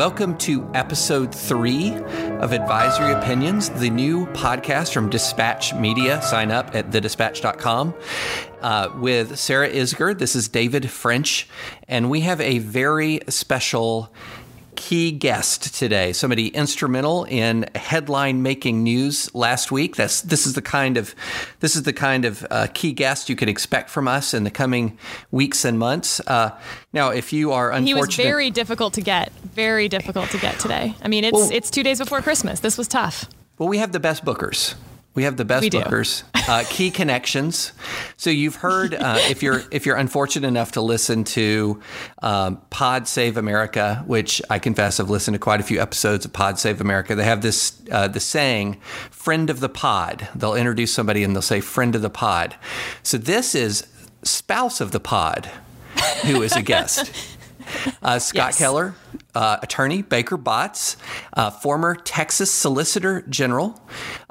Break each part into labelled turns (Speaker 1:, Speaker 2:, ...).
Speaker 1: Welcome to episode three of Advisory Opinions, the new podcast from Dispatch Media. Sign up at thedispatch.com uh, with Sarah Isgur. This is David French, and we have a very special key guest today, somebody instrumental in headline making news last week. That's this is the kind of this is the kind of uh, key guest you can expect from us in the coming weeks and months. Uh, now, if you are unfortunate,
Speaker 2: He was very difficult to get. Very difficult to get today. I mean, it's
Speaker 1: Well-
Speaker 2: it's two days before Christmas. This was tough.
Speaker 1: well, we have the best bookers. We have the best
Speaker 2: We
Speaker 1: bookers, uh, key connections. So you've heard uh, if you're if you're unfortunate enough to listen to um, Pod Save America, which I confess I've listened to quite a few episodes of Pod Save America. They have this uh, the saying "friend of the pod." They'll introduce somebody and they'll say "friend of the pod." So this is spouse of the pod, who is a guest. Uh, Scott
Speaker 2: Yes.
Speaker 1: Keller, uh, attorney, Baker Botts, uh, former Texas Solicitor General,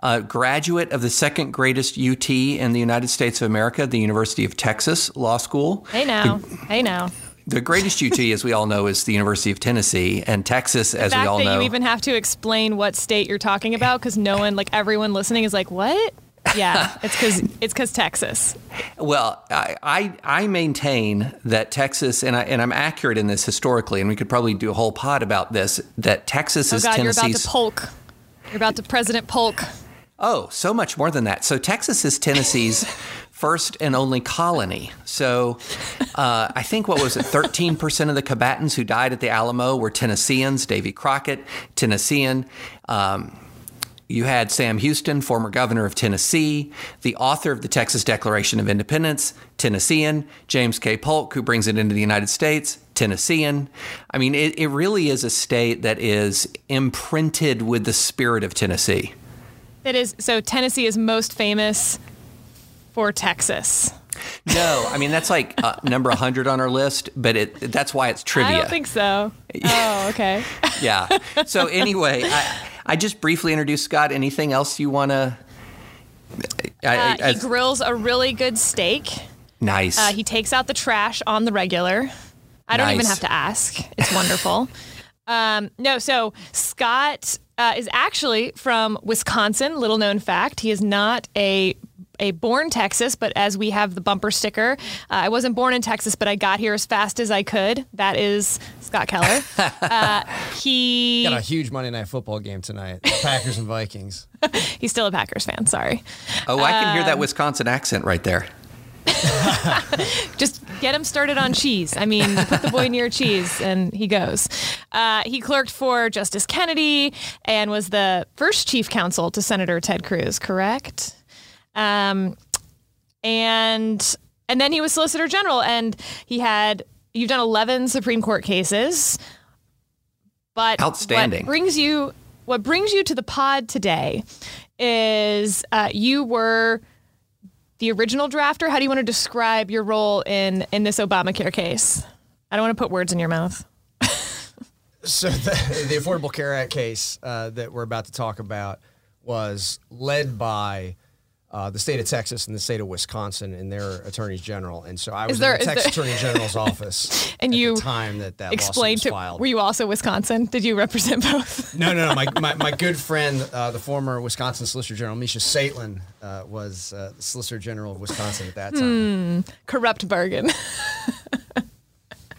Speaker 1: uh, graduate of the second greatest UT in the United States of America, the University of Texas Law School.
Speaker 2: Hey now, hey now.
Speaker 1: The greatest UT, as we all know, is the University of Tennessee, and Texas, as we all
Speaker 2: that
Speaker 1: know.
Speaker 2: you even have to explain what state you're talking about because no one, like everyone listening, is like, "What?" Yeah, it's because it's because Texas.
Speaker 1: Well, I, I I maintain that Texas, and I and I'm accurate in this historically, and we could probably do a whole pod about this. That Texas
Speaker 2: Oh
Speaker 1: is
Speaker 2: God, you're about to polk. You're about to President Polk.
Speaker 1: Oh, so much more than that. So Texas is Tennessee's first and only colony. So uh, I think what was it, 13% of the combatants who died at the Alamo were Tennesseans. Davy Crockett, Tennessean. Um, you had Sam Houston, former governor of Tennessee, the author of the Texas Declaration of Independence, Tennessean, James K. Polk, who brings it into the United States, Tennessean. I mean, it, it really is a state that is imprinted with the spirit of Tennessee.
Speaker 2: It is so. Tennessee is most famous for Texas.
Speaker 1: No, I mean that's like uh, number 100 on our list, but it that's why it's trivia.
Speaker 2: I don't think so. Oh, okay.
Speaker 1: yeah. So anyway, I, I just briefly introduced Scott. Anything else you want to?
Speaker 2: Uh, he grills a really good steak.
Speaker 1: nice.
Speaker 2: Uh, he takes out the trash on the regular. I don't even have to ask. It's wonderful. um, no, so Scott uh, is actually from Wisconsin. Little known fact: he is not a a born Texas, but as we have the bumper sticker, uh, I wasn't born in Texas, but I got here as fast as I could. That is Scott Keller. uh, he
Speaker 3: Got a huge Monday night football game tonight. Packers and Vikings.
Speaker 2: he's still a Packers fan. Sorry.
Speaker 1: oh, I can hear
Speaker 2: um,
Speaker 1: that Wisconsin accent right there.
Speaker 2: just get him started on cheese. I mean, put the boy near cheese and he goes. Uh, he clerked for Justice Kennedy and was the first chief counsel to Senator Ted Cruz, correct? Um, and and then he was Solicitor General and he had you've done 11 Supreme Court cases. But
Speaker 1: Outstanding.
Speaker 2: What brings you what brings you to the pod today is uh, you were the original drafter. How do you want to describe your role in in this Obamacare case? I don't want to put words in your mouth.
Speaker 3: So the, the Affordable Care Act case uh, that we're about to talk about was led by uh, the state of Texas and the state of Wisconsin and their attorneys general. And so I was
Speaker 2: there-
Speaker 3: in the Texas
Speaker 2: there-
Speaker 3: Attorney General's office
Speaker 2: And
Speaker 3: at
Speaker 2: you
Speaker 3: the time that that
Speaker 2: Explain
Speaker 3: lawsuit
Speaker 2: to
Speaker 3: was filed.
Speaker 2: were you also Wisconsin? Did you represent both?
Speaker 3: No, no, no. My, my, my good friend, uh, the former Wisconsin Solicitor General, Misha Tseytlin, uh, was uh, the Solicitor General of Wisconsin at that time.
Speaker 2: Corrupt bargain.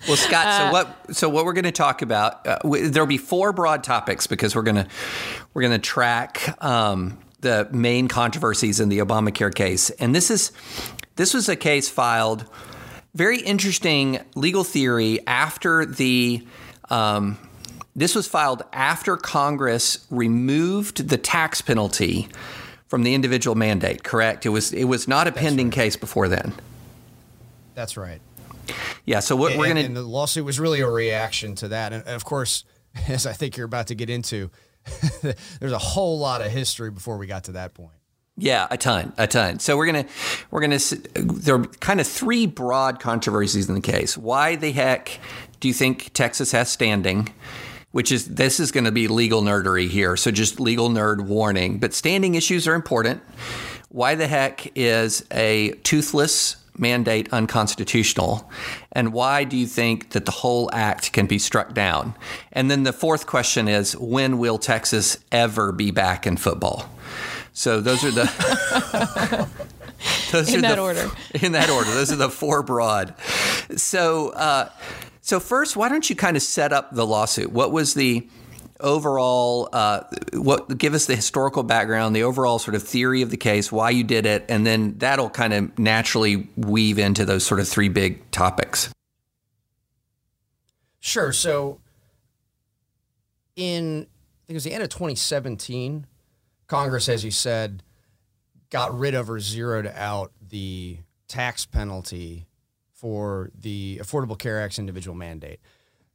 Speaker 1: Well, Scott.
Speaker 2: Uh,
Speaker 1: so what? So what we're going to talk about? Uh, w- there'll be four broad topics because we're going to we're going to track um, the main controversies in the Obamacare case, and this is this was a case filed. Very interesting legal theory after the. Um, this was filed after Congress removed the tax penalty from the individual mandate. Correct? It was it was not a pending case before then.
Speaker 3: That's right.
Speaker 1: Yeah. So what we're
Speaker 3: and,
Speaker 1: going
Speaker 3: and
Speaker 1: to
Speaker 3: the lawsuit was really a reaction to that. And of course, as I think you're about to get into, there's a whole lot of history before we got to that point.
Speaker 1: Yeah, a ton, a ton. So we're gonna we're gonna there are kind of three broad controversies in the case. Why the heck do you think Texas has standing? Which is this is going to be legal nerdery here, so just legal nerd warning. But standing issues are important. Why the heck is a toothless mandate unconstitutional? And why do you think that the whole act can be struck down? And then the fourth question is when will Texas ever be back in football? So those are the those
Speaker 2: In
Speaker 1: are
Speaker 2: that
Speaker 1: the,
Speaker 2: order.
Speaker 1: In that order, those are the four broad. So uh, so first, why don't you kind of set up the lawsuit? What was the overall uh, what give us the historical background the overall sort of theory of the case why you did it and then that'll kind of naturally weave into those sort of three big topics
Speaker 3: Sure. So, in I think it was the end of 2017, Congress, as you said, got rid of or zeroed out the tax penalty for the Affordable Care Act's individual mandate.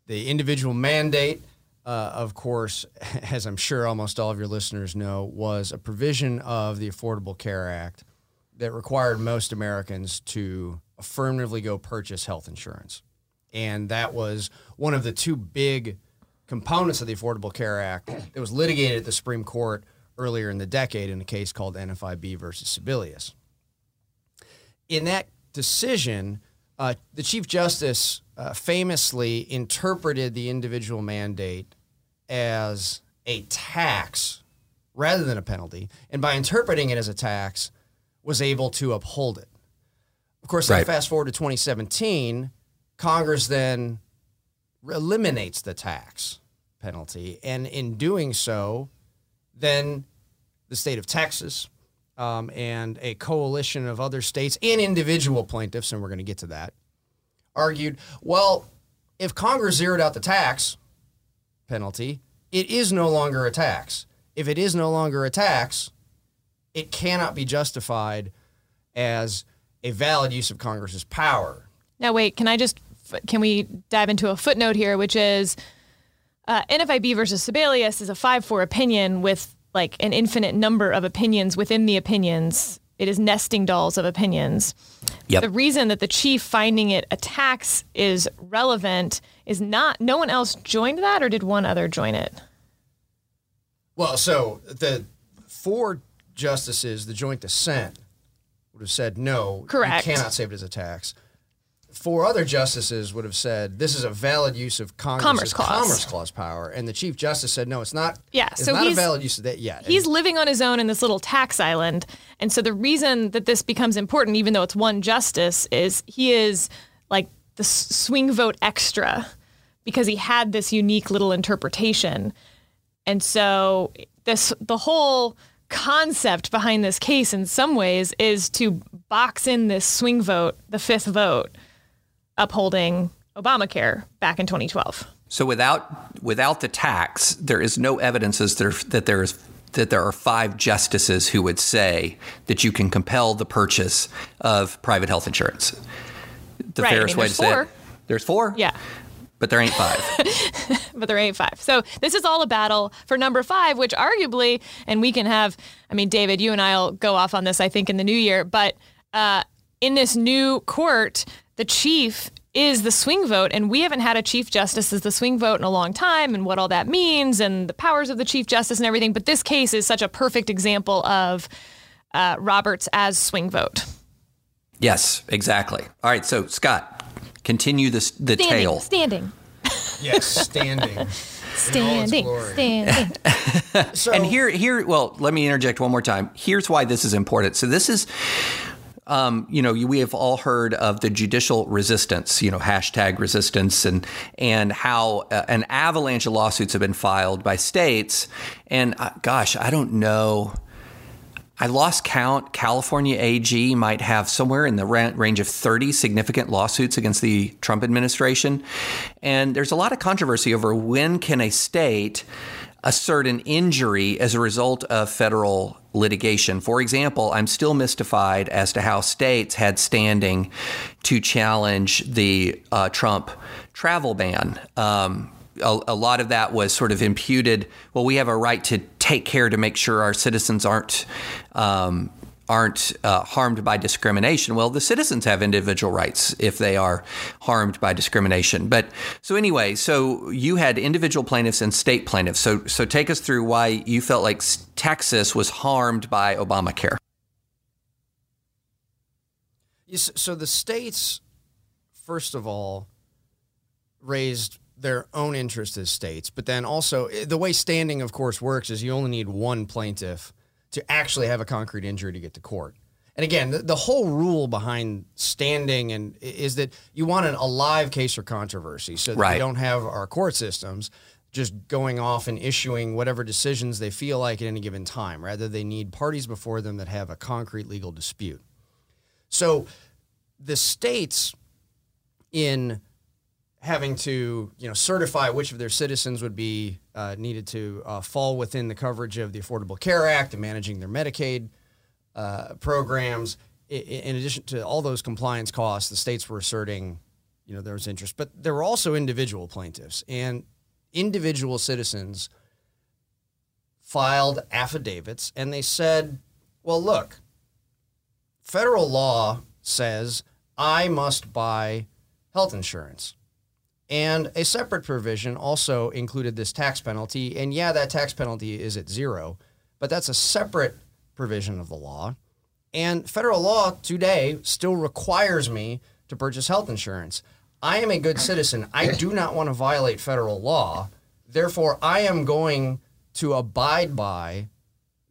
Speaker 3: The individual mandate, uh, of course, as I'm sure almost all of your listeners know, was a provision of the Affordable Care Act that required most Americans to affirmatively go purchase health insurance. And that was one of the two big components of the Affordable Care Act that was litigated at the Supreme Court earlier in the decade in a case called NFIB versus Sebelius. In that decision, uh, the Chief Justice uh, famously interpreted the individual mandate as a tax rather than a penalty, and by interpreting it as a tax, was able to uphold it. Of course,
Speaker 1: Right.
Speaker 3: fast forward to 2017, Congress then eliminates the tax penalty, and in doing so, then the state of Texas um, and a coalition of other states and individual plaintiffs, and we're going to get to that, argued, well, if Congress zeroed out the tax penalty, it is no longer a tax. If it is no longer a tax, it cannot be justified as a valid use of Congress's power.
Speaker 2: Now, wait, can I just, can we dive into a footnote here, which is uh, NFIB versus Sebelius is a 5 4 opinion with like an infinite number of opinions within the opinions. It is nesting dolls of opinions.
Speaker 1: Yep.
Speaker 2: The reason that the chief finding it a tax is relevant is not, no one else joined that, or did one other join it?
Speaker 3: Well, so the four justices, the joint dissent, would have said no.
Speaker 2: Correct.
Speaker 3: You cannot save it as a tax. Four other justices would have said this is a valid use of Congress's
Speaker 2: Commerce Clause.
Speaker 3: Commerce Clause power, and the Chief Justice said no, it's not.
Speaker 2: Yeah,
Speaker 3: it's
Speaker 2: so
Speaker 3: not a valid use of that yet.
Speaker 2: He's living on his own in this little tax island. And so the reason that this becomes important, even though it's one justice, is he is like the swing vote extra because he had this unique little interpretation. And so this the whole concept behind this case in some ways is to box in this swing vote, the fifth vote, upholding Obamacare back in 2012.
Speaker 1: So without without the tax, there is no evidence as there, that there is that there are five justices who would say that you can compel the purchase of private health insurance. The
Speaker 2: Right, I
Speaker 1: fairest
Speaker 2: mean,
Speaker 1: way to say
Speaker 2: four.
Speaker 1: it. There's four.
Speaker 2: Yeah.
Speaker 1: but there ain't five.
Speaker 2: but there ain't five. So this is all a battle for number five, which arguably, and we can have, I mean, David, you and I'll go off on this, I think, in the new year, but uh, in this new court, the chief is the swing vote, and we haven't had a chief justice as the swing vote in a long time, and what all that means, and the powers of the chief justice and everything. But this case is such a perfect example of uh, Roberts as swing vote.
Speaker 1: yes, exactly. All right. So Scott, continue this the
Speaker 2: Standing,
Speaker 1: tale.
Speaker 2: standing,
Speaker 3: yes, standing.
Speaker 2: standing, standing.
Speaker 3: So,
Speaker 1: And here, here, well, let me interject one more time. Here's why this is important. So this is um, you know, we have all heard of the judicial resistance, you know, hashtag resistance, and and how uh, an avalanche of lawsuits have been filed by states. And uh, gosh, I don't know. I lost count. California AG might have somewhere in the range of 30 significant lawsuits against the Trump administration. And there's a lot of controversy over when can a state assert certain injury as a result of federal litigation. For example, I'm still mystified as to how states had standing to challenge the uh, Trump travel ban. Um, a, a, lot of that was sort of imputed. Well, we have a right to take care to make sure our citizens aren't um, aren't uh, harmed by discrimination. Well, the citizens have individual rights if they are harmed by discrimination. But so anyway, so you had individual plaintiffs and state plaintiffs. So so take us through why you felt like Texas was harmed by Obamacare.
Speaker 3: So the states, first of all, raised their own interest as states, but then also eh, the way standing, of course, works is you only need one plaintiff to actually have a concrete injury to get to court. And again, the, the whole rule behind standing and is that you want an, alive case or controversy, so that
Speaker 1: right.
Speaker 3: we don't have our court systems just going off and issuing whatever decisions they feel like at any given time. Rather, they need parties before them that have a concrete legal dispute. So, the states in having to you know certify which of their citizens would be uh, needed to uh, fall within the coverage of the Affordable Care Act and managing their Medicaid uh, programs. In addition to all those compliance costs, the states were asserting, you know, there was interest, but there were also individual plaintiffs and individual citizens filed affidavits, and they said, "Well, look, federal law says I must buy health insurance." And a separate provision also included this tax penalty. And yeah, that tax penalty is at zero, but that's a separate provision of the law. And federal law today still requires me to purchase health insurance. I am a good citizen. I do not want to violate federal law. Therefore, I am going to abide by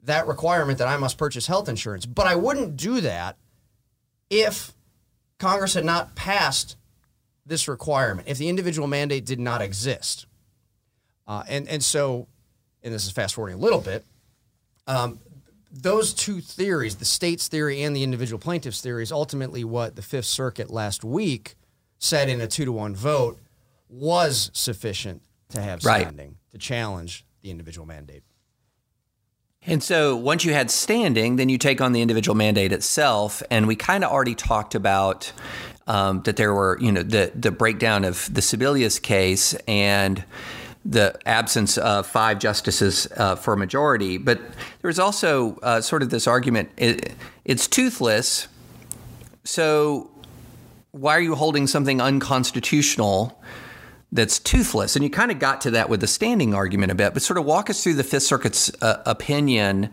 Speaker 3: that requirement that I must purchase health insurance. But I wouldn't do that if Congress had not passed this requirement if the individual mandate did not exist. Uh, and, and so, and this is fast forwarding a little bit, um, those two theories, the state's theory and the individual plaintiff's theory, is ultimately what the Fifth Circuit last week said in a two to one vote was sufficient to have standing right. to challenge the individual mandate.
Speaker 1: And so once you had standing, then you take on the individual mandate itself. And we kind of already talked about um, that there were, you know, the the breakdown of the Sebelius case and the absence of five justices uh, for a majority. But there was also uh, sort of this argument: it, it's toothless, so why are you holding something unconstitutional? That's toothless, and you kind of got to that with the standing argument a bit. But sort of walk us through the Fifth Circuit's uh, opinion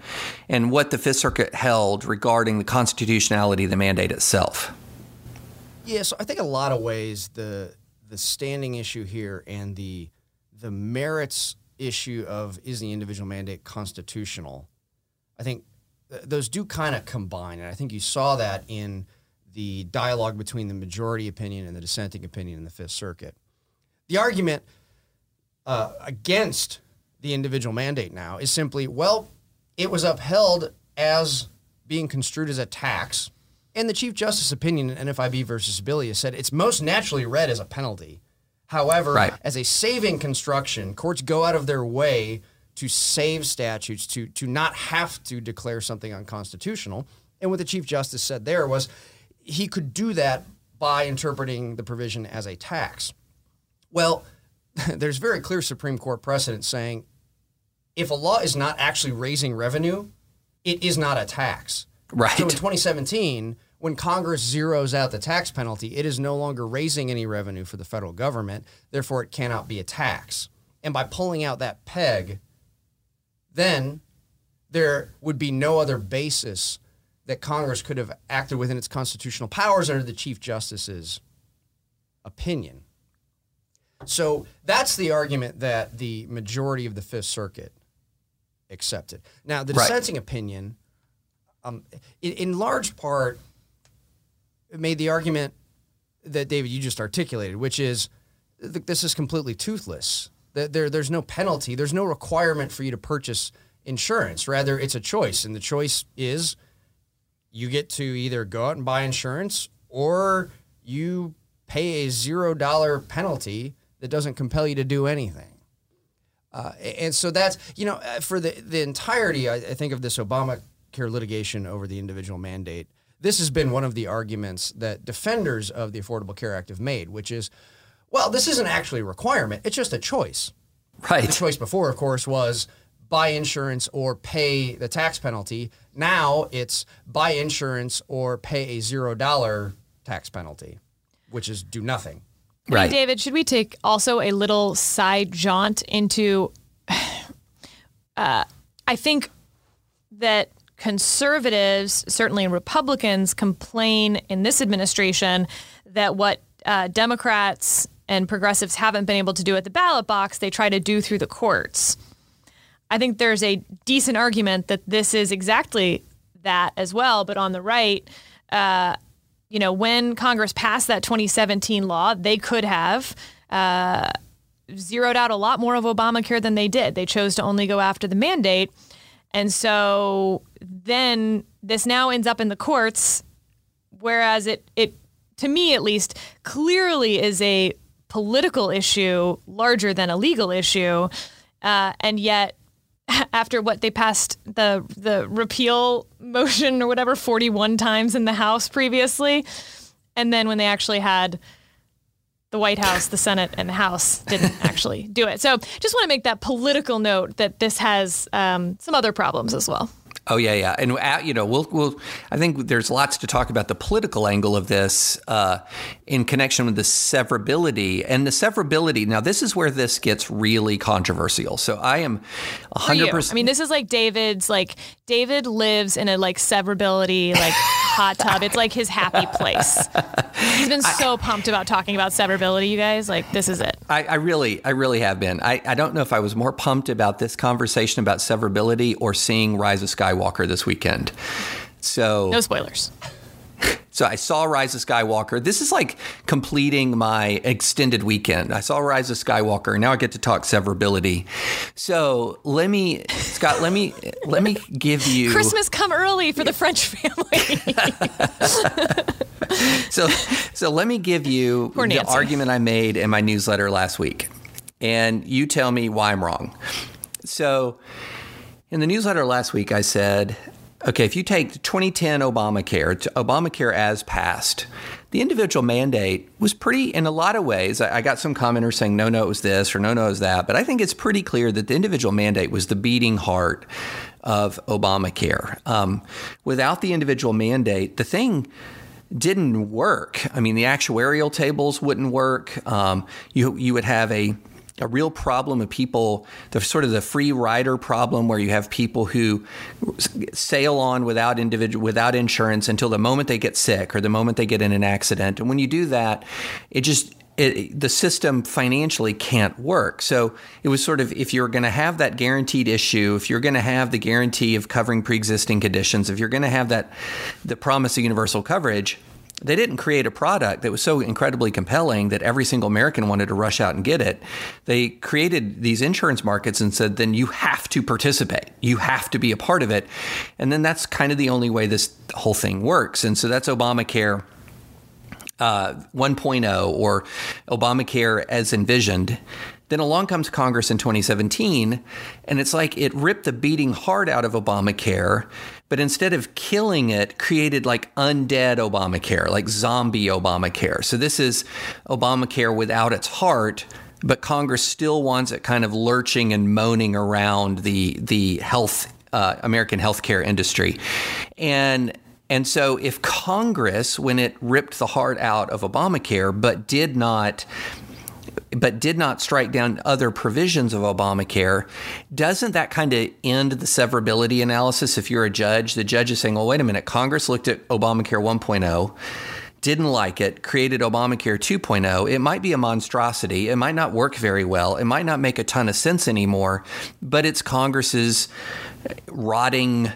Speaker 1: and what the Fifth Circuit held regarding the constitutionality of the mandate itself.
Speaker 3: Yeah, so I think a lot of ways the the standing issue here and the the merits issue of is the individual mandate constitutional, I think th- those do kind of combine, and I think you saw that in the dialogue between the majority opinion and the dissenting opinion in the Fifth Circuit. The argument uh, against the individual mandate now is simply, well, it was upheld as being construed as a tax and the Chief Justice opinion in NFIB versus Sebelius said it's most naturally read as a penalty. However, right. as a saving construction, courts go out of their way to save statutes, to, to not have to declare something unconstitutional. And what the Chief Justice said there was he could do that by interpreting the provision as a tax. Well, there's very clear Supreme Court precedent saying if a law is not actually raising revenue, it is not a tax.
Speaker 1: Right.
Speaker 3: So in 2017, when Congress zeroes out the tax penalty, it is no longer raising any revenue for the federal government. Therefore, it cannot be a tax. And by pulling out that peg, then there would be no other basis that Congress could have acted within its constitutional powers under the Chief Justice's opinion. So that's the argument that the majority of the Fifth Circuit accepted. Now, the dissenting right. opinion um, in, in, large part, made the argument that David you just articulated, which is th- this is completely toothless. There there's no penalty, there's no requirement for you to purchase insurance. Rather, it's a choice, and the choice is you get to either go out and buy insurance or you pay a zero dollar penalty that doesn't compel you to do anything. Uh, and so that's you know uh, for the the entirety, I, I think of this Obamacare litigation over the individual mandate. This has been one of the arguments that defenders of the Affordable Care Act have made, which is, well, this isn't actually a requirement; it's just a choice.
Speaker 1: Right.
Speaker 3: The choice before, of course, was buy insurance or pay the tax penalty. Now it's buy insurance or pay a zero dollar tax penalty, which is do nothing.
Speaker 1: Right.
Speaker 2: David, should we take also a little side jaunt into? Uh, I think that conservatives, certainly Republicans, complain in this administration that what uh, Democrats and progressives haven't been able to do at the ballot box, they try to do through the courts. I think there's a decent argument that this is exactly that as well. But on the right, uh, you know, when Congress passed that 2017 law, they could have uh, zeroed out a lot more of Obamacare than they did. They chose to only go after the mandate. And so then this now ends up in the courts, whereas it, it to me at least, clearly is a political issue larger than a legal issue. Uh, and yet, after what they passed the the repeal motion or whatever 41 times in the House previously, and then when they actually had the White House, the Senate, and the House didn't actually do it. So just want to make that political note that this has um, some other problems as well.
Speaker 1: Oh yeah, yeah, and uh, you know, we'll, we'll. I think there's lots to talk about the political angle of this uh, in connection with the severability and the severability. Now, this is where this gets really controversial. So I am hundred percent.
Speaker 2: I mean, this is like David's. Like David lives in a like severability like hot tub. It's like his happy place. He's been so pumped about talking about severability. You guys, like this is it.
Speaker 1: I, I really, I really have been. I, I don't know if I was more pumped about this conversation about severability or seeing Rise of Skywalker this weekend. So
Speaker 2: No spoilers.
Speaker 1: So I saw Rise of Skywalker. This is like completing my extended weekend. I saw Rise of Skywalker. Now I get to talk severability. So let me, Scott, let me let me give you
Speaker 2: Christmas come early for the French family.
Speaker 1: so so let me give you the argument I made in my newsletter last week, and you tell me why I'm wrong. So in the newsletter last week, I said, okay, if you take 2010 Obamacare, Obamacare as passed, the individual mandate was pretty, in a lot of ways. I I got some commenters saying, no, no, it was this, or no, no, it was that. But I think it's pretty clear that the individual mandate was the beating heart of Obamacare. Um, without the individual mandate, the thing didn't work. I mean, the actuarial tables wouldn't work. Um, you you would have a a real problem of people, the sort of the free rider problem where you have people who sail on without individual without insurance until the moment they get sick or the moment they get in an accident. And when you do that, it just it, the system financially can't work. So it was sort of if you're going to have that guaranteed issue, if you're going to have the guarantee of covering pre-existing conditions, if you're going to have that the promise of universal coverage, they didn't create a product that was so incredibly compelling that every single American wanted to rush out and get it. They created these insurance markets and said, then you have to participate. You have to be a part of it. And then that's kind of the only way this whole thing works. And so that's Obamacare uh, 1.0 or Obamacare as envisioned. Then along comes Congress in 2017, and it's like it ripped the beating heart out of Obamacare, but instead of killing it, created like undead Obamacare, like zombie Obamacare. So this is Obamacare without its heart, but Congress still wants it kind of lurching and moaning around the the health uh, American healthcare industry, and and so, if Congress, when it ripped the heart out of Obamacare, but did not but did not strike down other provisions of Obamacare, doesn't that kind of end the severability analysis if you're a judge? The judge is saying, well, wait a minute, Congress looked at Obamacare 1.0, didn't like it, created Obamacare 2.0. It might be a monstrosity. It might not work very well. It might not make a ton of sense anymore, but it's Congress's rotting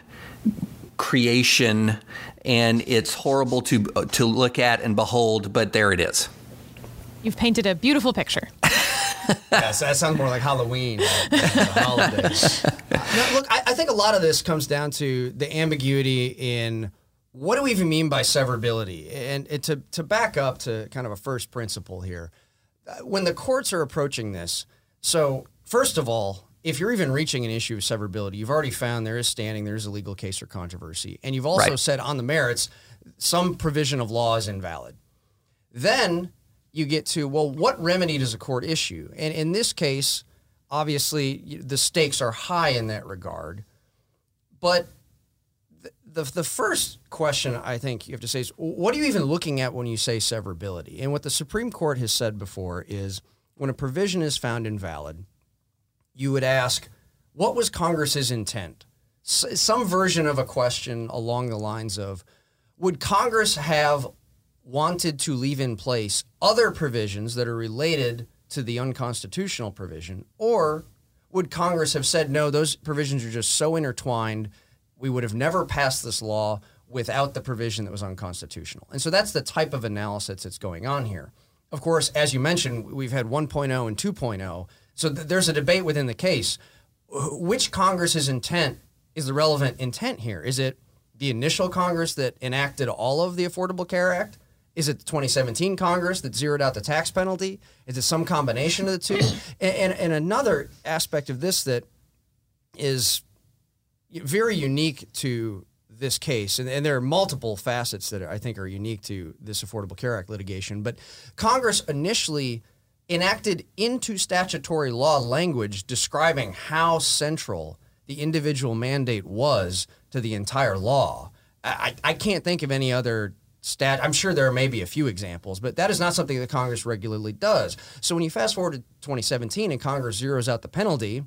Speaker 1: creation, and it's horrible to to look at and behold. But there it is.
Speaker 2: You've painted a beautiful picture.
Speaker 3: yes, that sounds more like Halloween, like, the holidays. no, look, I, I think a lot of this comes down to the ambiguity in what do we even mean by severability, and, and to to back up to kind of a first principle here. uh, When the courts are approaching this, so first of all, if you're even reaching an issue of severability, you've already found there is standing, there is a legal case or controversy, and you've also
Speaker 1: Right.
Speaker 3: said on the merits some provision of law is invalid. Then you get to, well, what remedy does a court issue? And in this case, obviously, the stakes are high in that regard. But the, the, first question I think you have to say is, what are you even looking at when you say severability? And what the Supreme Court has said before is when a provision is found invalid, you would ask, what was Congress's intent? S- some version of a question along the lines of, would Congress have wanted to leave in place other provisions that are related to the unconstitutional provision? Or would Congress have said, no, those provisions are just so intertwined, we would have never passed this law without the provision that was unconstitutional? And so that's the type of analysis that's going on here. Of course, as you mentioned, we've had 1.0 and 2.0. So th- there's a debate within the case. Which Congress's intent is the relevant intent here? Is it the initial Congress that enacted all of the Affordable Care Act? Is it the 2017 Congress that zeroed out the tax penalty? Is it some combination of the two? and, and, and another aspect of this that is very unique to this case, and, and there are multiple facets that I think are unique to this Affordable Care Act litigation, but Congress initially enacted into statutory law language describing how central the individual mandate was to the entire law. I, I I can't think of any other stat. I'm sure there may be a few examples, but that is not something that Congress regularly does. So when you fast forward to 2017 and Congress zeroes out the penalty,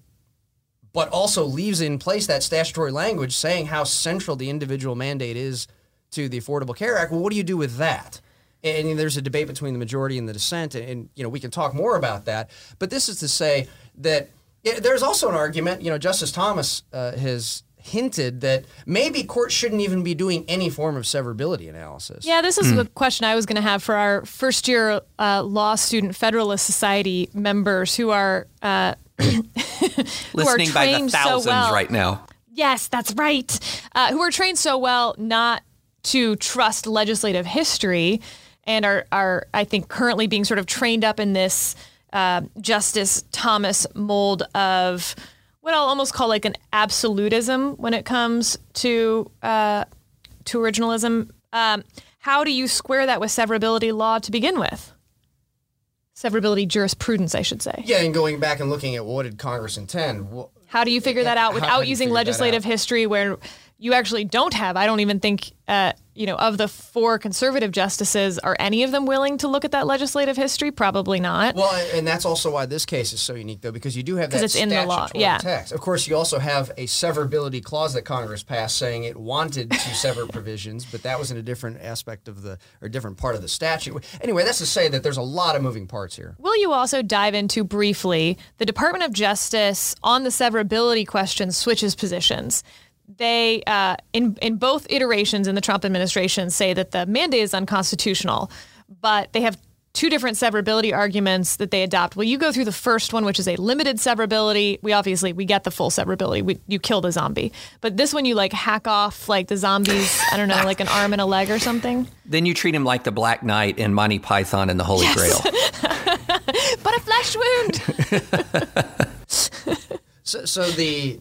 Speaker 3: but also leaves in place that statutory language saying how central the individual mandate is to the Affordable Care Act. Well, what do you do with that? And there's a debate between the majority and the dissent, and, and you know we can talk more about that. But this is to say that yeah, there's also an argument. You know, Justice Thomas uh, has hinted that maybe courts shouldn't even be doing any form of severability analysis.
Speaker 2: Yeah, this is a question I was going to have for our first year uh, law student Federalist Society members who are uh,
Speaker 1: Listening by the
Speaker 2: trained so
Speaker 1: thousands
Speaker 2: well.
Speaker 1: right now.
Speaker 2: Yes, that's right. Uh, who are trained so well not to trust legislative history and are, are I think, currently being sort of trained up in this uh, Justice Thomas mold of what I'll almost call like an absolutism when it comes to uh, to originalism. Um, how do you square that with severability law to begin with? Severability jurisprudence, I should say.
Speaker 3: Yeah, and going back and looking at what did Congress intend? Well,
Speaker 2: How do you figure that out without using legislative history where you actually don't have? I don't even think, uh, you know, of the four conservative justices, are any of them willing to look at that legislative history? Probably not.
Speaker 3: Well, and that's also why this case is so unique, though, because you do have that
Speaker 2: it's in the law, yeah.
Speaker 3: text. Of course, you also have a severability clause that Congress passed saying it wanted to sever provisions, but that was in a different aspect of the or different part of the statute. Anyway, that's to say that there's a lot of moving parts here.
Speaker 2: Will you also dive into briefly the Department of Justice on the severability question switches positions? They, uh, in in both iterations in the Trump administration, say that the mandate is unconstitutional, but they have two different severability arguments that they adopt. Will you go through the first one, which is a limited severability? We obviously we get the full severability. We, you killed a zombie, but this one you like hack off like the zombies. I don't know, like an arm and a leg or something.
Speaker 1: Then you treat him like the Black Knight in Monty Python and the Holy Grail.
Speaker 2: But a flesh wound.
Speaker 3: So, so the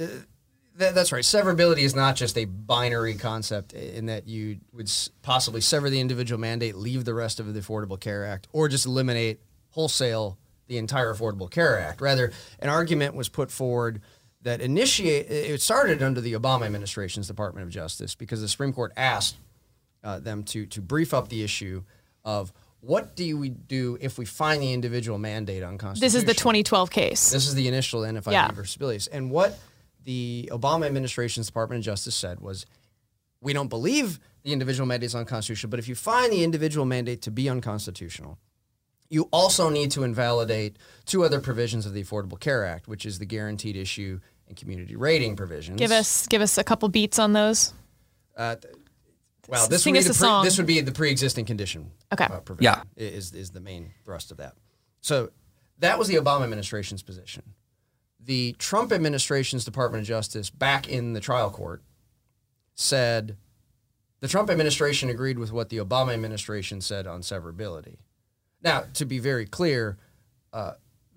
Speaker 3: uh, that, that's right. Severability is not just a binary concept in that you would possibly sever the individual mandate, leave the rest of the Affordable Care Act, or just eliminate wholesale the entire Affordable Care Act. Rather, an argument was put forward that initiate it started under the Obama administration's Department of Justice because the Supreme Court asked uh, them to to brief up the issue of what do we do if we find the individual mandate unconstitutional.
Speaker 2: This is the 2012 case.
Speaker 3: This is the initial NFIB
Speaker 2: Yeah.
Speaker 3: versus. And what the Obama administration's Department of Justice said was we don't believe the individual mandate is unconstitutional, but if you find the individual mandate to be unconstitutional, you also need to invalidate two other provisions of the Affordable Care Act, which is the guaranteed issue and community rating provisions.
Speaker 2: Give us give us a couple beats on those.
Speaker 3: Uh, th- well, this
Speaker 2: Sing
Speaker 3: would, be
Speaker 2: us
Speaker 3: the
Speaker 2: a
Speaker 3: this would be the pre-existing condition.
Speaker 2: Okay.
Speaker 3: Uh, provision,
Speaker 1: Yeah.
Speaker 3: is is the main thrust of that. So that was the Obama administration's position. The Trump administration's Department of Justice, back in the trial court, said the Trump administration agreed with what the Obama administration said on severability. Now, to be very clear, uh,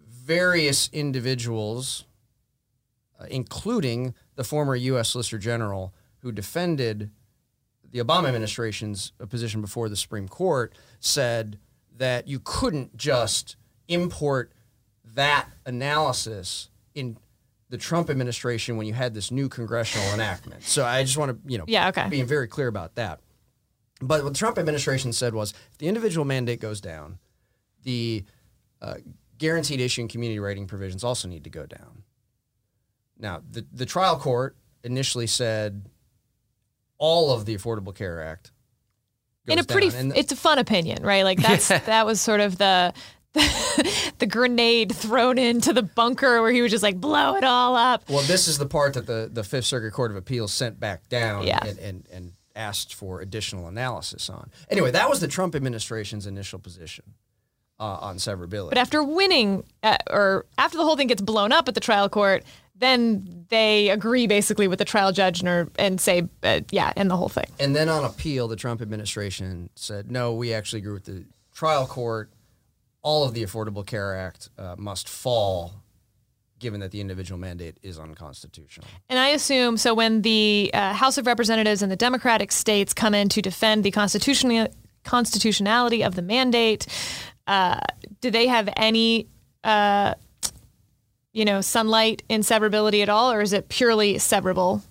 Speaker 3: various individuals, uh, including the former U.S. Solicitor General who defended the Obama administration's uh, position before the Supreme Court, said that you couldn't just import that analysis in the Trump administration when you had this new congressional enactment. So I just want to, you know,
Speaker 2: Yeah, okay.
Speaker 3: being very clear about that. But what the Trump administration said was if the individual mandate goes down, the uh, guaranteed issue and community rating provisions also need to go down. Now, the, the trial court initially said all of the Affordable Care Act goes
Speaker 2: in a pretty. It's a fun opinion, right? Like that's that was sort of the. the grenade thrown into the bunker where he was just like blow it all up.
Speaker 3: Well, this is the part that the, the Fifth Circuit Court of Appeals sent back down
Speaker 2: Yeah.
Speaker 3: and, and, and asked for additional analysis on. Anyway, that was the Trump administration's initial position uh, on severability.
Speaker 2: But after winning, uh, or after the whole thing gets blown up at the trial court, then they agree basically with the trial judge and, and say, uh, yeah, and the whole thing.
Speaker 3: And then on appeal, the Trump administration said, no, we actually agree with the trial court. All of the Affordable Care Act uh, must fall, given that the individual mandate is unconstitutional.
Speaker 2: And I assume so when the uh, House of Representatives and the Democratic states come in to defend the constitutional constitutionality of the mandate, uh, do they have any, uh, you know, sunlight in severability at all, or is it purely severable?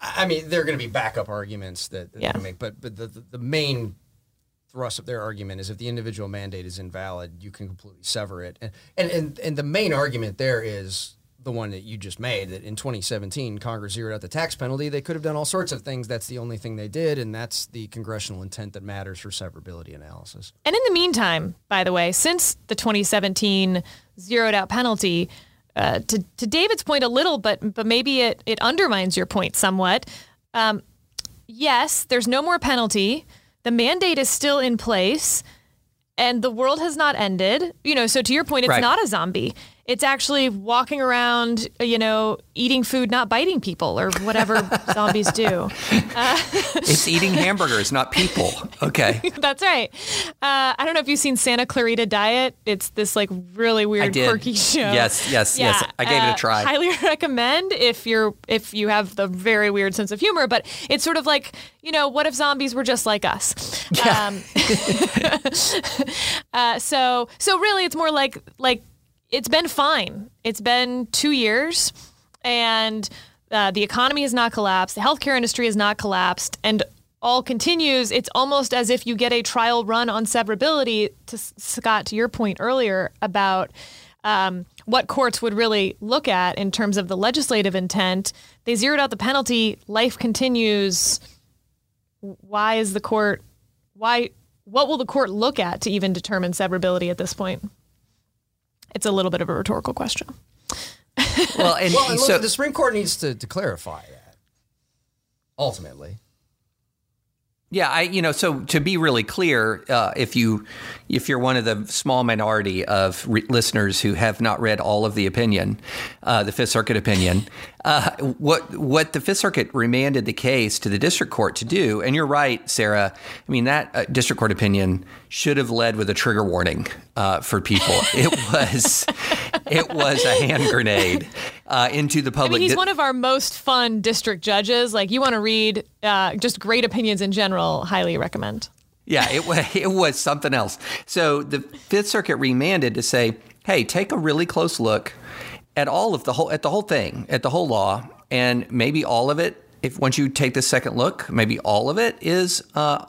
Speaker 3: I mean, there are going to be backup arguments that, that
Speaker 2: Yeah.
Speaker 3: make, but but the, the main thrust of their argument is if the individual mandate is invalid, you can completely sever it. And and and, and the main argument there is the one that you just made that in 2017 Congress zeroed out the tax penalty. They could have done all sorts of things. That's the only thing they did, and that's the congressional intent that matters for severability analysis.
Speaker 2: And in the meantime, by the way, since the 2017 zeroed out penalty, uh, to, to David's point a little, but but maybe it, it undermines your point somewhat. Um, yes, there's no more penalty. The mandate is still in place, and the world has not ended. You know, so to your point, it's
Speaker 1: Right.
Speaker 2: not a zombie. It's actually walking around, you know, eating food, not biting people, or whatever zombies do.
Speaker 1: It's eating hamburgers, not people. Okay.
Speaker 2: That's right. Uh, I don't know if you've seen Santa Clarita Diet. It's this like really weird, quirky show.
Speaker 1: Yes, yes, yes. I gave it a
Speaker 2: uh,
Speaker 1: try.
Speaker 2: Highly recommend if you're if you have the very weird sense of humor. But it's sort of like you know, what if zombies were just like us? Um, uh, so so really, it's more like like it's been fine. It's been two years, and uh, the economy has not collapsed. The healthcare industry has not collapsed, and all continues. It's almost as if you get a trial run on severability. To Scott, to your point earlier about um, what courts would really look at in terms of the legislative intent, they zeroed out the penalty. Life continues. Why is the court? Why? What will the court look at to even determine severability at this point? It's a little bit of a rhetorical question.
Speaker 1: Well, and,
Speaker 3: Well, and look,
Speaker 1: so
Speaker 3: the Supreme Court needs to, to clarify that. Ultimately,
Speaker 1: Yeah, I you know so to be really clear, uh, if you if you're one of the small minority of re- listeners who have not read all of the opinion, uh, the Fifth Circuit opinion, uh, what what the Fifth Circuit remanded the case to the district court to do, and you're right, Sarah. I mean that uh, district court opinion should have led with a trigger warning uh, for people. It was it was a hand grenade uh, into the
Speaker 2: I
Speaker 1: public.
Speaker 2: mean, he's
Speaker 1: di-
Speaker 2: one of our most fun district judges. Like, you want to read uh, just great opinions in general, highly recommend.
Speaker 1: Yeah, it was it was something else. So the Fifth Circuit remanded to say, "Hey, take a really close look at all of the whole at the whole thing, at the whole law, and maybe all of it. If once you take the second look, maybe all of it is uh,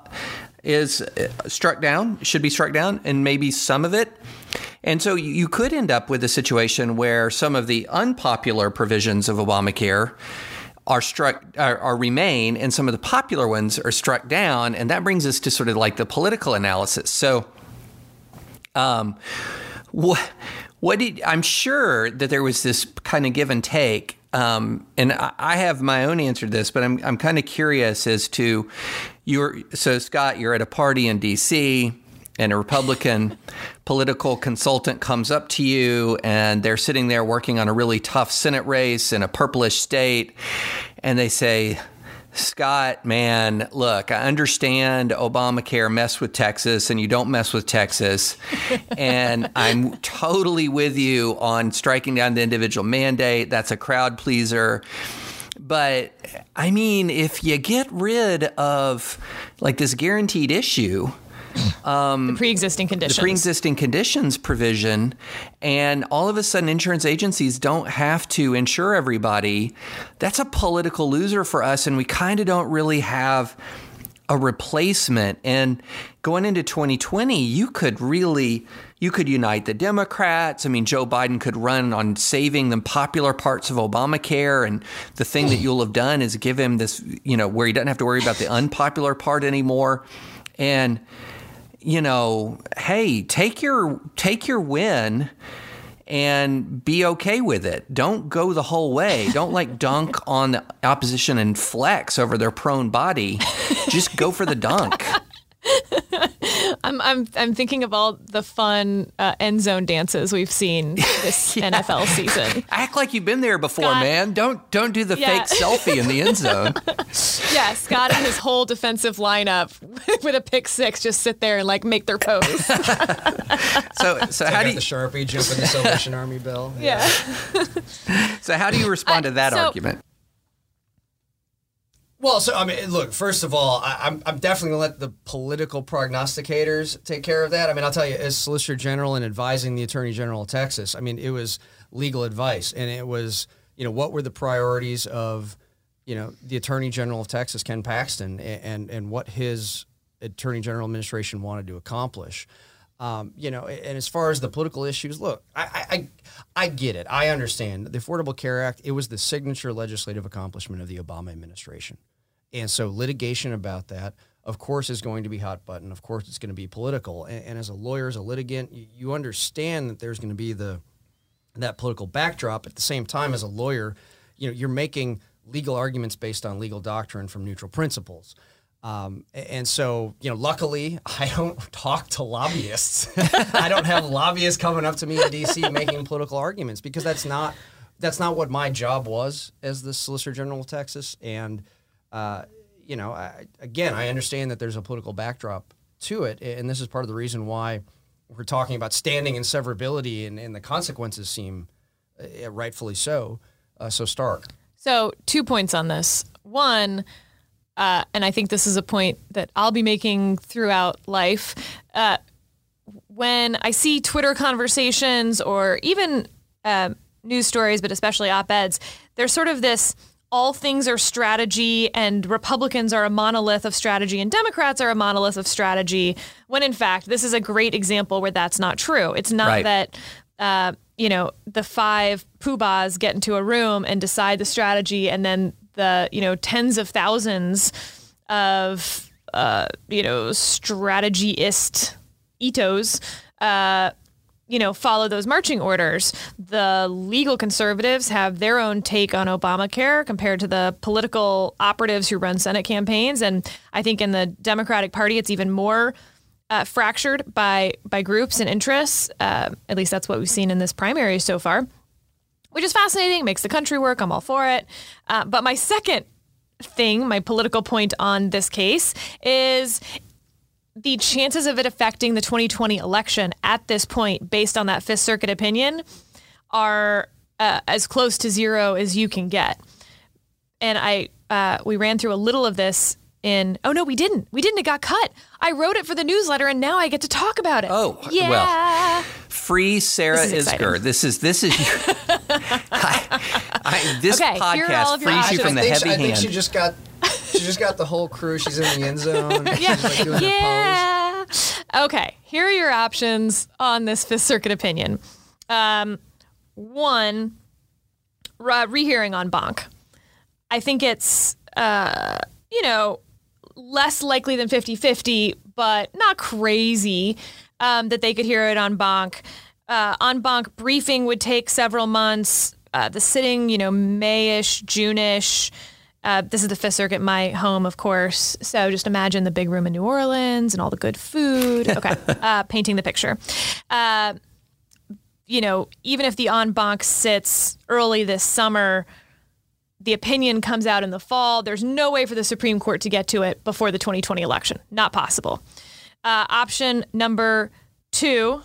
Speaker 1: is uh, struck down, should be struck down, and maybe some of it." And so you- could end up with a situation where some of the unpopular provisions of Obamacare are struck are, are remain and some of the popular ones are struck down and that brings us to sort of like the political analysis so um what what did i'm sure that there was this kind of give and take um, and I, I have my own answer to this, but I'm I'm kind of curious as to your. So Scott, you're at a party in D.C. and a Republican political consultant comes up to you, and they're sitting there working on a really tough Senate race in a purplish state, and they say. Scott, man, look, I understand Obamacare mess with Texas and you don't mess with Texas. and I'm totally with you on striking down the individual mandate. That's a crowd pleaser. But I mean, if you get rid of like this guaranteed issue, Um,
Speaker 2: the pre-existing conditions.
Speaker 1: the pre-existing conditions provision and all of a sudden insurance agencies don't have to insure everybody. That's a political loser for us and we kind of don't really have a replacement. And going into 2020 you could really you could unite the democrats. I mean joe biden could run on saving the popular parts of obamacare and the thing that you'll have done is give him this you know where he doesn't have to worry about the unpopular part anymore. And you know, hey, take your take your win and be okay with it. Don't go the whole way. Don't like dunk on the opposition and flex over their prone body. Just go for the dunk.
Speaker 2: I'm, I'm I'm thinking of all the fun uh, end zone dances we've seen this NFL season.
Speaker 1: Act like you've been there before,
Speaker 2: Scott-
Speaker 1: man. Don't don't do the
Speaker 2: Yeah.
Speaker 1: fake selfie in the end zone.
Speaker 2: Yeah, Scott and his whole defensive lineup with a pick six just sit there and like make their pose.
Speaker 1: So so
Speaker 3: Take
Speaker 1: how
Speaker 3: out
Speaker 1: do
Speaker 3: the
Speaker 1: you
Speaker 3: Sharpie, jump in the Salvation Army bill.
Speaker 2: Yeah.
Speaker 1: so how do you respond to that
Speaker 2: so-
Speaker 1: argument?
Speaker 3: Well, so I mean, look. First of all, I, I'm I'm definitely gonna let the political prognosticators take care of that. I mean, I'll tell you, as Solicitor General and advising the Attorney General of Texas, I mean, it was legal advice, and it was you know what were the priorities of you know the Attorney General of Texas, Ken Paxton, and and, and what his Attorney General administration wanted to accomplish. Um, you know, and as far as the political issues, look, I, I I get it. I understand the Affordable Care Act. It was the signature legislative accomplishment of the Obama administration, and so litigation about that, of course, is going to be hot button. Of course, it's going to be political. And, and as a lawyer, as a litigant, you, you understand that there's going to be the that political backdrop. At the same time, as a lawyer, you know, you're making legal arguments based on legal doctrine from neutral principles. Um, and so, you know, luckily, I don't talk to lobbyists. I don't have lobbyists coming up to me in D.C. making political arguments because that's not that's not what my job was as the Solicitor General of Texas. And uh, you know, I, again, I understand that there's a political backdrop to it, and this is part of the reason why we're talking about standing and severability, and, and the consequences seem, uh, rightfully so, uh, so stark.
Speaker 2: So, two points on this. One, uh, and I think this is a point that I'll be making throughout life. Uh, when I see Twitter conversations or even uh, news stories, but especially op eds, there's sort of this all things are strategy and Republicans are a monolith of strategy and Democrats are a monolith of strategy. When in fact, this is a great example where that's not true. It's not
Speaker 1: Right.
Speaker 2: that uh, you know, the five poobahs get into a room and decide the strategy, and then the, you know, tens of thousands of, uh, you know, strategyist etos, uh, you know, follow those marching orders. The legal conservatives have their own take on Obamacare compared to the political operatives who run Senate campaigns. And I think in the Democratic Party, it's even more uh, fractured by by groups and interests. Uh, at least that's what we've seen in this primary so far, which is fascinating. Makes the country work. I'm all for it. Uh, but my second thing, my political point on this case is the chances of it affecting the 2020 election at this point, based on that Fifth Circuit opinion, are uh, as close to zero as you can get. And I, uh, we ran through a little of this in. Oh no, we didn't. We didn't. It got cut. I wrote it for the newsletter, and now I get to talk about it.
Speaker 1: Oh, well.
Speaker 2: yeah.
Speaker 1: Free Sarah
Speaker 2: This is
Speaker 1: Isgur.
Speaker 2: exciting.
Speaker 1: This is this is I, I, this
Speaker 2: Okay, here are all
Speaker 1: podcast
Speaker 2: of your
Speaker 1: frees you from the
Speaker 3: I think,
Speaker 1: heavy
Speaker 3: she, I think
Speaker 1: hand.
Speaker 3: she just got she just got the whole crew. She's in the end zone.
Speaker 2: Yeah.
Speaker 3: Like doing her pose.
Speaker 2: yeah. Okay. Here are your options on this Fifth Circuit opinion. Um, one, re- rehearing en banc. I think it's, uh, you know, less likely than 50 50, but not crazy um, that they could hear it en banc. Uh, en banc, briefing would take several months. uh, the sitting, you know, Mayish, June-ish. Uh, this is the Fifth Circuit, my home, of course. So just imagine the big room in New Orleans and all the good food. Okay, uh, painting the picture. Uh, you know, even if the en banc sits early this summer, the opinion comes out in the fall. There's no way for the Supreme Court to get to it before the 2020 election. Not possible. Uh, option number two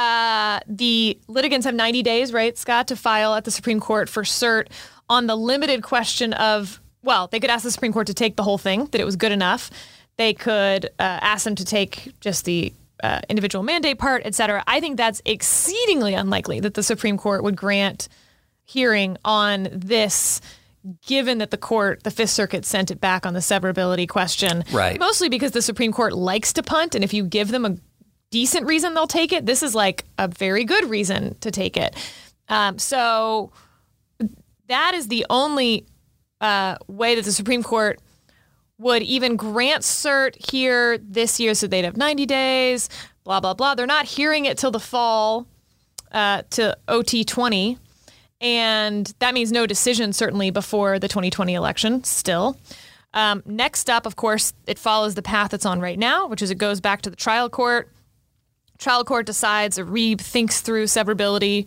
Speaker 2: uh, the litigants have 90 days, right, Scott, to file at the Supreme Court for cert on the limited question of, well, they could ask the Supreme Court to take the whole thing, that it was good enough. They could uh, ask them to take just the uh, individual mandate part, et cetera. I think that's exceedingly unlikely that the Supreme Court would grant hearing on this given that the court, the Fifth Circuit, sent it back on the severability question.
Speaker 1: Right.
Speaker 2: Mostly because the Supreme Court likes to punt, and if you give them a decent reason, they'll take it. This is like a very good reason to take it. Um, so that is the only uh, way that the Supreme Court would even grant cert here this year. So they'd have 90 days, blah, blah, blah. They're not hearing it till the fall uh, to OT 20. And that means no decision, certainly, before the 2020 election, still. Um, next up, of course, it follows the path it's on right now, which is it goes back to the trial court. Trial court decides, or rethinks through severability.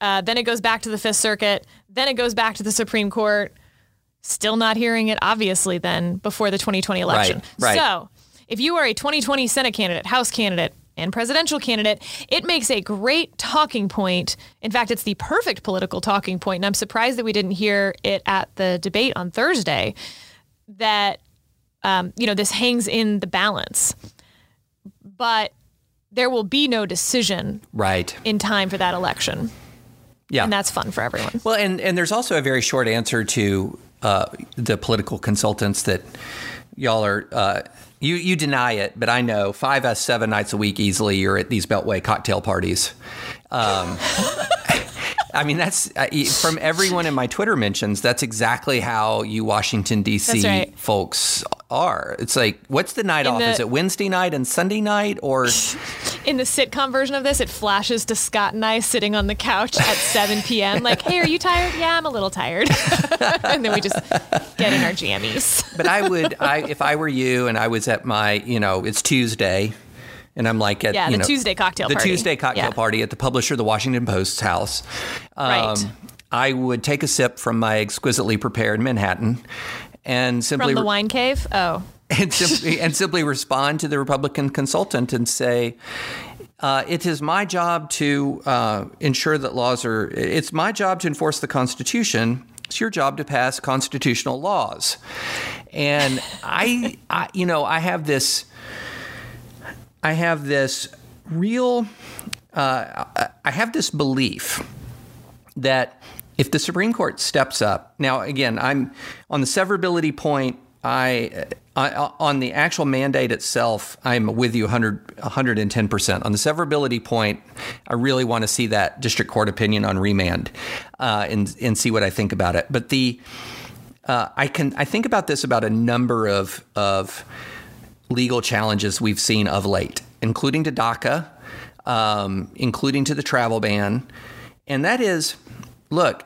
Speaker 2: Uh, then it goes back to the Fifth Circuit. Then it goes back to the Supreme Court. Still not hearing it, obviously, then before the 2020 election.
Speaker 1: right. right.
Speaker 2: So if you are a 2020 Senate candidate, House candidate, and presidential candidate, it makes a great talking point. In fact, it's the perfect political talking point, and I'm surprised that we didn't hear it at the debate on Thursday. That um, you know this hangs in the balance, but there will be no decision
Speaker 1: Right.
Speaker 2: in time for that election,
Speaker 1: Yeah.
Speaker 2: and that's fun for everyone.
Speaker 1: Well, and, and there's also a very short answer to uh, the political consultants that y'all are. Uh, you, you deny it, but I know five S seven nights a week easily. You're at these Beltway cocktail parties. Um, I mean, that's uh, from everyone in my Twitter mentions. That's exactly how you Washington D.C.
Speaker 2: Right.
Speaker 1: folks are. It's like, what's the night
Speaker 2: In
Speaker 1: off?
Speaker 2: the-
Speaker 1: Is it Wednesday night and Sunday night, or
Speaker 2: In the sitcom version of this, it flashes to Scott and I sitting on the couch at 7 p.m. Like, hey, are you tired? Yeah, I'm a little tired. and then we just get in our jammies.
Speaker 1: but I would, I if I were you and I was at my, you know, it's Tuesday, and I'm like at
Speaker 2: Yeah,
Speaker 1: you
Speaker 2: the
Speaker 1: know,
Speaker 2: Tuesday cocktail
Speaker 1: the
Speaker 2: party.
Speaker 1: Tuesday cocktail
Speaker 2: Yeah.
Speaker 1: party at the publisher, of the Washington Post's house. Um,
Speaker 2: Right.
Speaker 1: I would take a sip from my exquisitely prepared Manhattan, and simply
Speaker 2: From the wine cave? Oh.
Speaker 1: And simply and simply respond to the Republican consultant and say. Uh, it is my job to uh, ensure that laws are. It's my job to enforce the Constitution. It's your job to pass constitutional laws. And I, I you know, I have this. I have this real. Uh, I- I have this belief that if the Supreme Court steps up, now again, I'm on the severability point. I, I on the actual mandate itself, I'm with you 100, 110 percent. On the severability point, I really want to see that district court opinion on remand uh, and and see what I think about it. But the uh, I can I think about this about a number of of legal challenges we've seen of late, including to DACA, um, including to the travel ban, and that is, look,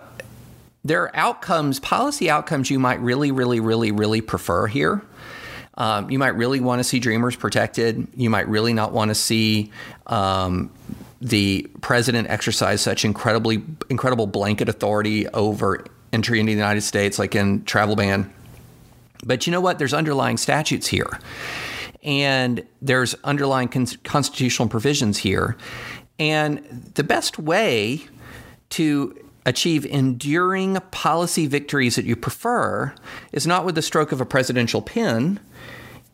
Speaker 1: there are outcomes, policy outcomes you might really, really, really, really prefer here. Um, you might really want to see Dreamers protected. You might really not want to see um, the president exercise such incredibly, incredible blanket authority over entry into the United States, like in travel ban. But you know what? There's underlying statutes here, and there's underlying con- constitutional provisions here, and the best way to achieve enduring policy victories that you prefer is not with the stroke of a presidential pen.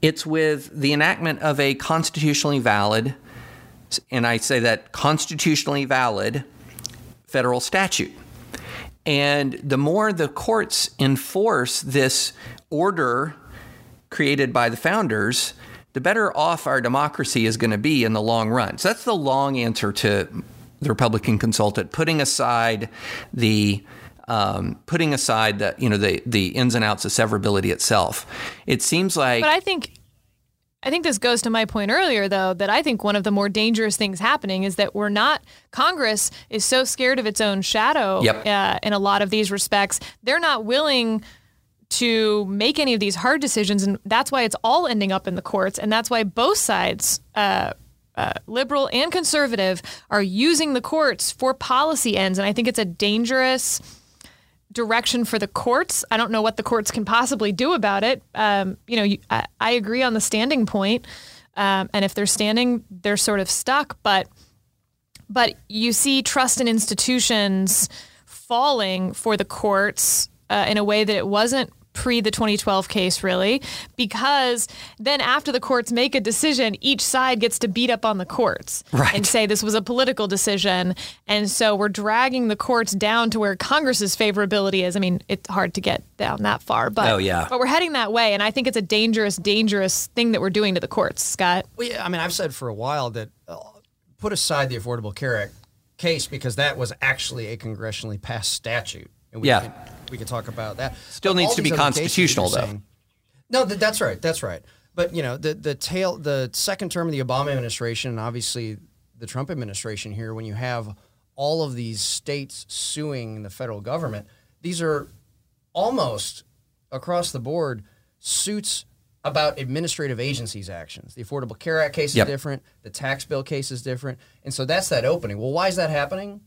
Speaker 1: It's with the enactment of a constitutionally valid, and I say that constitutionally valid federal statute. And the more the courts enforce this order created by the founders, the better off our democracy is going to be in the long run. So that's the long answer to the Republican consultant, putting aside the um, putting aside the you know the the ins and outs of severability itself. It seems like
Speaker 2: But I think I think this goes to my point earlier, though, that I think one of the more dangerous things happening is that we're not, Congress is so scared of its own shadow
Speaker 1: Yep.
Speaker 2: uh, in a lot of these respects. They're not willing to make any of these hard decisions. And that's why it's all ending up in the courts. And that's why both sides, uh, uh, liberal and conservative, are using the courts for policy ends. And I think it's a dangerous direction for the courts. I don't know what the courts can possibly do about it. Um, you know, you, I, I agree on the standing point. Um, and if they're standing, they're sort of stuck. But but you see trust in institutions falling for the courts uh, in a way that it wasn't pre the 2012 case really because then after the courts make a decision each side gets to beat up on the courts
Speaker 1: Right.
Speaker 2: and say this was a political decision and so we're dragging the courts down to where congress's favorability is i mean it's hard to get down that far but
Speaker 1: Oh, yeah.
Speaker 2: but we're heading that way and i think it's a dangerous dangerous thing that we're doing to the courts scott
Speaker 3: Well, yeah, I mean, I've said for a while that uh, put aside the Affordable Care Act case because that was actually a congressionally passed statute. And we
Speaker 1: Yeah.
Speaker 3: Can, we can talk about that.
Speaker 1: Still
Speaker 3: But
Speaker 1: needs to be constitutional, though.
Speaker 3: saying- No, th- that's right. That's right. But you know, the the tail, the second term of the Obama administration, and obviously the Trump administration here, when you have all of these states suing the federal government, these are almost across the board suits about administrative agencies' actions. The Affordable Care Act case is
Speaker 1: Yep.
Speaker 3: different. The tax bill case is different, and so that's that opening. Well, why is that happening?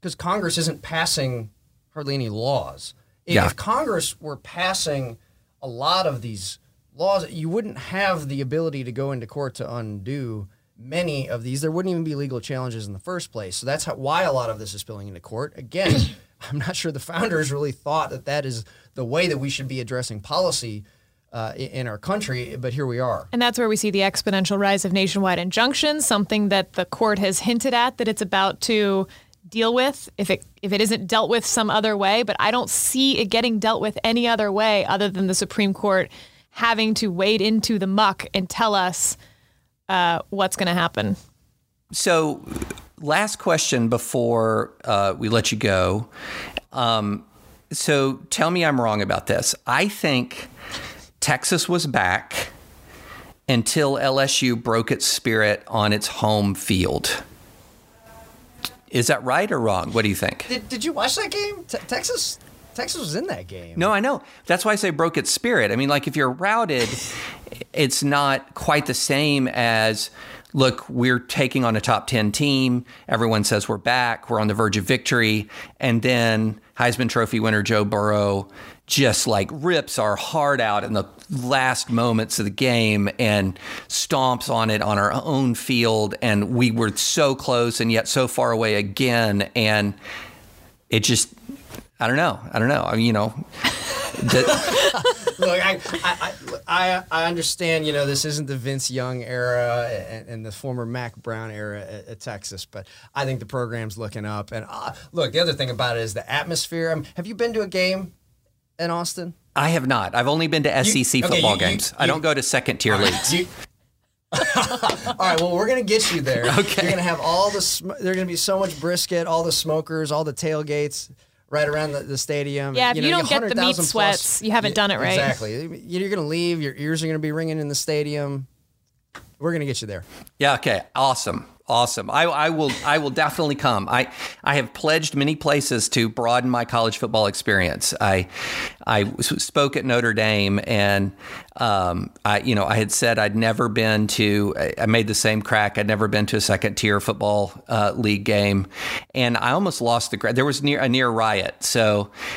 Speaker 3: Because Congress isn't passing hardly any laws. If,
Speaker 1: Yeah.
Speaker 3: if Congress were passing a lot of these laws, you wouldn't have the ability to go into court to undo many of these. There wouldn't even be legal challenges in the first place. So that's how, why a lot of this is spilling into court. Again, I'm not sure the founders really thought that that is the way that we should be addressing policy uh, in our country, but here we are.
Speaker 2: And that's where we see the exponential rise of nationwide injunctions, something that the court has hinted at that it's about to deal with if it if it isn't dealt with some other way, but I don't see it getting dealt with any other way other than the Supreme Court having to wade into the muck and tell us uh, what's going to happen.
Speaker 1: So, last question before uh, we let you go. Um, so, tell me I'm wrong about this. I think Texas was back until LSU broke its spirit on its home field. Is that right or wrong? What do you think?
Speaker 3: Did, did you watch that game? Te- Texas Texas was in that game.
Speaker 1: No, I know. That's why I say broke its spirit. I mean, like if you're routed, it's not quite the same as look, we're taking on a top 10 team. Everyone says we're back. We're on the verge of victory. And then Heisman Trophy winner Joe Burrow just like rips our heart out in the last moments of the game and stomps on it on our own field. And we were so close and yet so far away again. And it just, I don't know. I don't know. I mean, you know,
Speaker 3: Look, I, I, I, I understand, you know, this isn't the Vince Young era and, and the former Mack Brown era at, at Texas, but I think the program's looking up. And uh, look, the other thing about it is the atmosphere. I mean, have you been to a game in Austin?
Speaker 1: I have not. I've only been to SEC
Speaker 3: okay,
Speaker 1: football
Speaker 3: you- you-
Speaker 1: games. I don't go to second tier leagues.
Speaker 3: You- all right, well, we're gonna get you there.
Speaker 1: Okay.
Speaker 3: You're gonna have all the. Sm- there's gonna be so much brisket, all the smokers, all the tailgates right around the, the stadium.
Speaker 2: Yeah, if you
Speaker 3: know,
Speaker 2: don't get the meat
Speaker 3: 100,000 plus-
Speaker 2: sweats, you haven't done it right.
Speaker 3: Exactly. You're gonna leave. Your ears are gonna be ringing in the stadium. We're gonna get you there.
Speaker 1: Yeah. Okay. Awesome. Awesome. I, I will. I will definitely come. I I have pledged many places to broaden my college football experience. I I spoke at Notre Dame, and um, I you know I had said I'd never been to. I- made the same crack. I'd never been to a second tier football uh, league game, and I almost lost the. There was near a near riot. So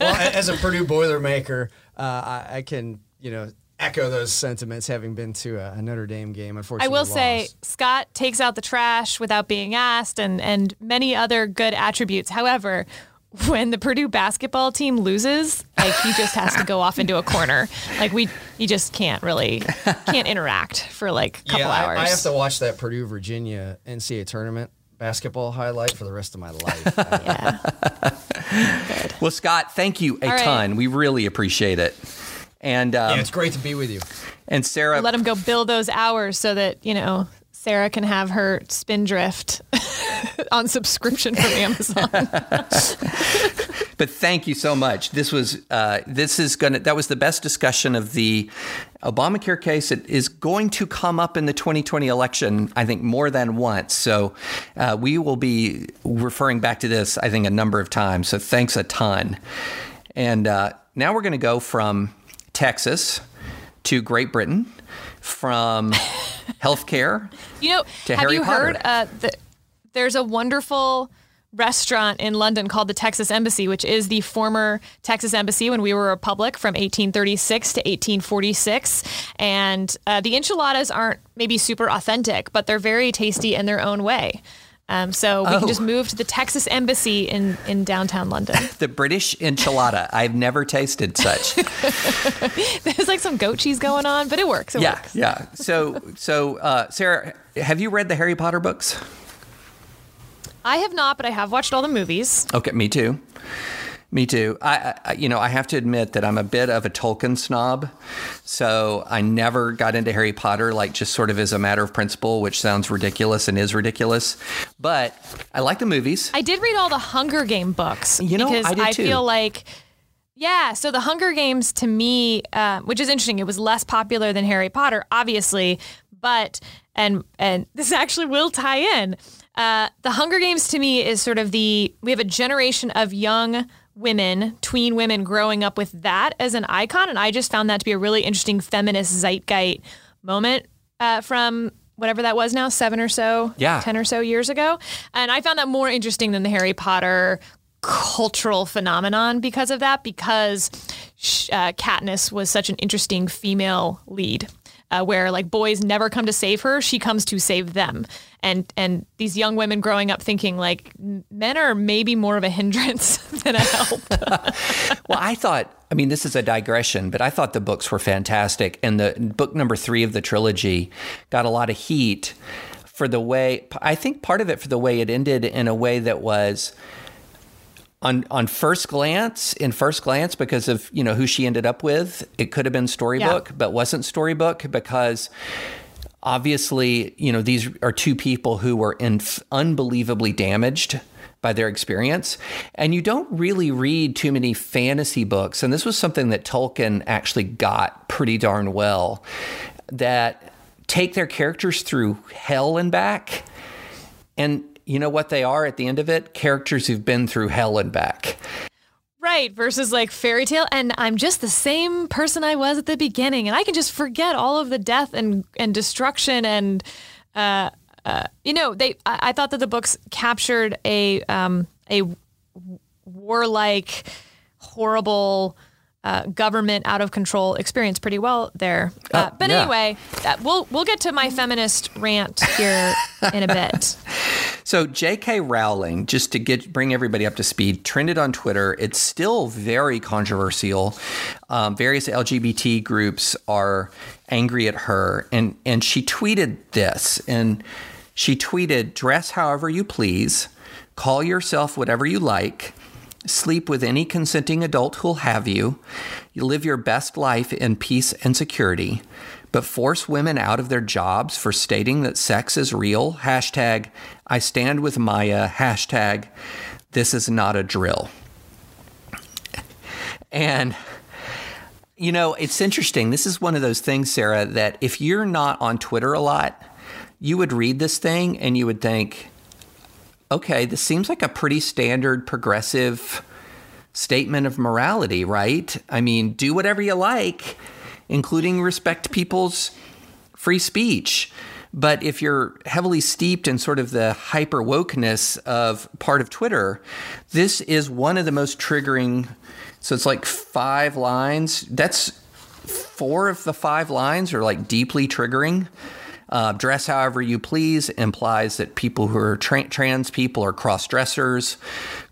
Speaker 3: Well, as a Purdue Boilermaker, uh, I, I can you know echo those sentiments, having been to a, a Notre Dame game.
Speaker 2: Unfortunately, I
Speaker 3: Unfortunately,
Speaker 2: will say. Scott takes out the trash without being asked and and many other good attributes. However, when the Purdue basketball team loses, like he just has to go off into a corner. Like we he just can't really can't interact for like a couple
Speaker 3: yeah, I-
Speaker 2: hours.
Speaker 3: I, have to watch that Purdue Virginia NCAA tournament basketball highlight for the rest of my life. I-
Speaker 2: yeah.
Speaker 1: well, Scott, thank you a
Speaker 2: All right.
Speaker 1: ton. We really appreciate it. And um,
Speaker 3: yeah, it's great to be with you.
Speaker 1: and Sarah,
Speaker 2: Let him go bill those hours so that, you know, Sarah can have her spindrift on subscription from Amazon.
Speaker 1: but thank you so much. This was uh, this is gonna that was the best discussion of the Obamacare case. It is going to come up in the 2020 election, I think, more than once. So uh, we will be referring back to this, I think, a number of times. So thanks a ton. And uh, now we're going to go from Texas to Great Britain, from healthcare.
Speaker 2: You know,
Speaker 1: to
Speaker 2: have
Speaker 1: Harry
Speaker 2: you
Speaker 1: Potter.
Speaker 2: heard? Uh, the, there's a wonderful restaurant in London called the Texas Embassy, which is the former Texas Embassy when we were a republic from 1836 to 1846. And uh, the enchiladas aren't maybe super authentic, but they're very tasty in their own way. Um, so we
Speaker 1: Oh.
Speaker 2: can just move to the Texas Embassy in, in downtown London.
Speaker 1: The British enchilada. I've never tasted such.
Speaker 2: There's like some goat cheese going on, but it works. It
Speaker 1: yeah,
Speaker 2: works.
Speaker 1: yeah. So, so uh, Sarah, have you read the Harry Potter books?
Speaker 2: I have not, but I have watched all the movies.
Speaker 1: Okay, me too. Me too. I, I, you know, I have to admit that I'm a bit of a Tolkien snob, so I never got into Harry Potter like just sort of as a matter of principle, which sounds ridiculous and is ridiculous. But I like the movies.
Speaker 2: I did read all the Hunger Game books
Speaker 1: You know,
Speaker 2: because
Speaker 1: I did too.
Speaker 2: feel like, yeah. So the Hunger Games to me, uh, which is interesting, it was less popular than Harry Potter, obviously, but and and this actually will tie in. Uh, the Hunger Games to me is sort of the we have a generation of young women, tween women, growing up with that as an icon, and I just found that to be a really interesting feminist zeitgeist moment uh, from whatever that was now, seven or so,
Speaker 1: Yeah.
Speaker 2: 10 or so years ago. And I found that more interesting than the Harry Potter cultural phenomenon because of that, because uh, Katniss was such an interesting female lead. Uh, where like boys never come to save her, she comes to save them, and and these young women growing up thinking like men are maybe more of a hindrance than a help.
Speaker 1: Well, I thought, I mean, this is a digression, but I thought the books were fantastic. And the book number three of the trilogy got a lot of heat for the way, I think part of it for the way it ended in a way that was. On, on first glance, in first glance, because of you know who she ended up with, it could have been storybook, but wasn't storybook because obviously, you know, these are two people who were in unbelievably damaged by their experience. And you don't really read too many fantasy books. And this was something that Tolkien actually got pretty darn well that take their characters through hell and back. And you know what they are at the end of it? Characters who've been through hell and back.
Speaker 2: Right, versus like fairy tale, and I'm just the same person I was at the beginning, and I can just forget all of the death and and destruction and, uh, uh, you know, they. I, I thought that the books captured a um a warlike, horrible. Uh, government out of control experience pretty well there, uh,
Speaker 1: Oh,
Speaker 2: but
Speaker 1: yeah.
Speaker 2: anyway, uh, we'll we'll get to my feminist rant here in a bit.
Speaker 1: So J.K. Rowling, just to get bring everybody up to speed, trended on Twitter. It's still very controversial. Um, various LGBT groups are angry at her, and and she tweeted this, and she tweeted, "Dress however you please, call yourself whatever you like." Sleep with any consenting adult who'll have you. You live your best life in peace and security, but force women out of their jobs for stating that sex is real. Hashtag I stand with Maya. Hashtag this is not a drill. And you know, it's interesting. This is one of those things, Sarah, that if you're not on Twitter a lot, you would read this thing and you would think, okay, this seems like a pretty standard progressive statement of morality, right? I mean, do whatever you like, including respect people's free speech. But if you're heavily steeped in sort of the hyper wokeness of part of Twitter, this is one of the most triggering. So it's like five lines. That's four of the five lines are like deeply triggering. Uh, dress however you please implies that people who are tra- trans people are cross dressers.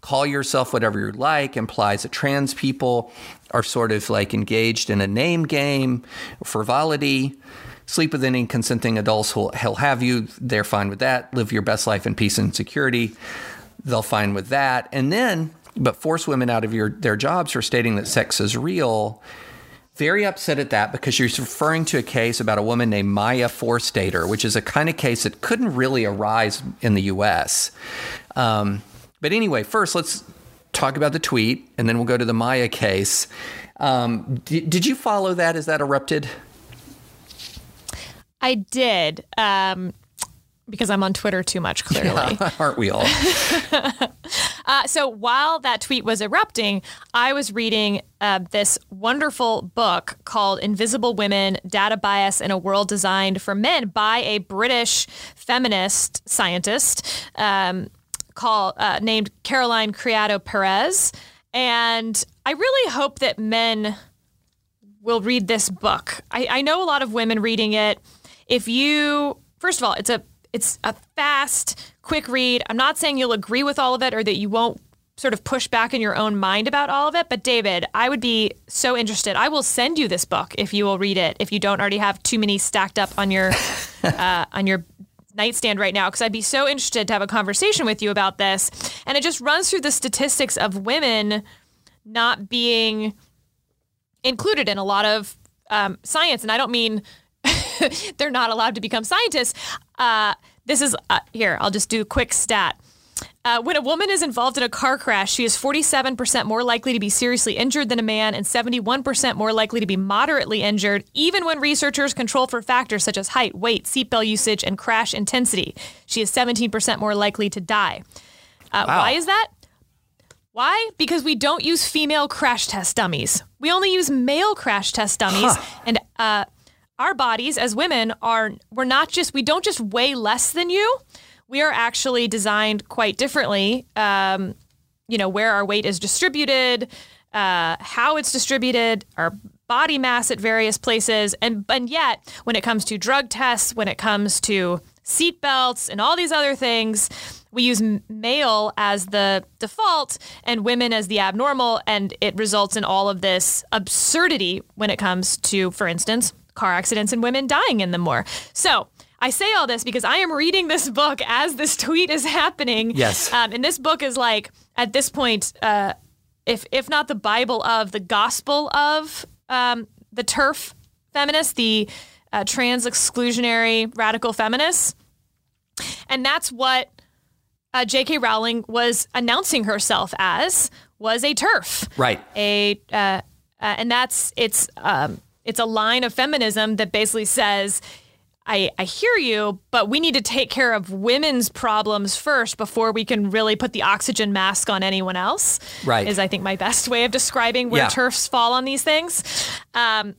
Speaker 1: Call yourself whatever you like implies that trans people are sort of like engaged in a name game, frivolity. Sleep with any consenting adults who'll he'll have you. They're fine with that. Live your best life in peace and security. They'll fine with that. And then, but force women out of your their jobs for stating that sex is real very upset at that because you're referring to a case about a woman named Maya Forstater, which is a kind of case that couldn't really arise in the U.S. Um, but anyway, first let's talk about the tweet, and then we'll go to the Maya case. Um, did, did you follow that? Is that erupted?
Speaker 2: I did. Um, because I'm on Twitter too much, clearly.
Speaker 1: Aren't we all?
Speaker 2: Uh, so while that tweet was erupting, I was reading uh, this wonderful book called Invisible Women Data Bias in a World Designed for Men by a British feminist scientist um, called, uh, named Caroline Criado Perez. And I really hope that men will read this book. I, I know a lot of women reading it. If you, first of all, it's a it's a fast, quick read. I'm not saying you'll agree with all of it or that you won't sort of push back in your own mind about all of it. But David, I would be so interested. I will send you this book if you will read it. If you don't already have too many stacked up on your uh, on your nightstand right now, because I'd be so interested to have a conversation with you about this. And it just runs through the statistics of women not being included in a lot of um, science. And I don't mean they're not allowed to become scientists. Uh, this is uh, here. I'll just do a quick stat. Uh, when a woman is involved in a car crash, she is 47% more likely to be seriously injured than a man and 71% more likely to be moderately injured, even when researchers control for factors such as height, weight, seatbelt usage, and crash intensity. She is 17% more likely to die. Uh,
Speaker 1: Wow.
Speaker 2: Why is that? Why? Because we don't use female crash test dummies. We only use male crash test dummies. And uh, our bodies as women are, we're not just, we don't just weigh less than you. We are actually designed quite differently. Um, you know, where our weight is distributed, uh, how it's distributed, our body mass at various places. And, and yet, when it comes to drug tests, when it comes to seatbelts and all these other things, we use male as the default and women as the abnormal. And it results in all of this absurdity when it comes to, for instance, car accidents and women dying in them more. So, I say all this because I am reading this book as this tweet is happening.
Speaker 1: Yes.
Speaker 2: Um, and this book is like, at this point, uh, if if not the Bible of the gospel of um, the TERF feminist, the uh, trans exclusionary radical feminists, and that's what uh, J.K. Rowling was announcing herself as was a TERF,
Speaker 1: Right.
Speaker 2: A uh, uh, and that's it's um, it's a line of feminism that basically says. I, I hear you, but we need to take care of women's problems first before we can really put the oxygen mask on anyone else.
Speaker 1: Right.
Speaker 2: Is I think my best way of describing where
Speaker 1: Yeah.
Speaker 2: TERFs fall on these things. Um,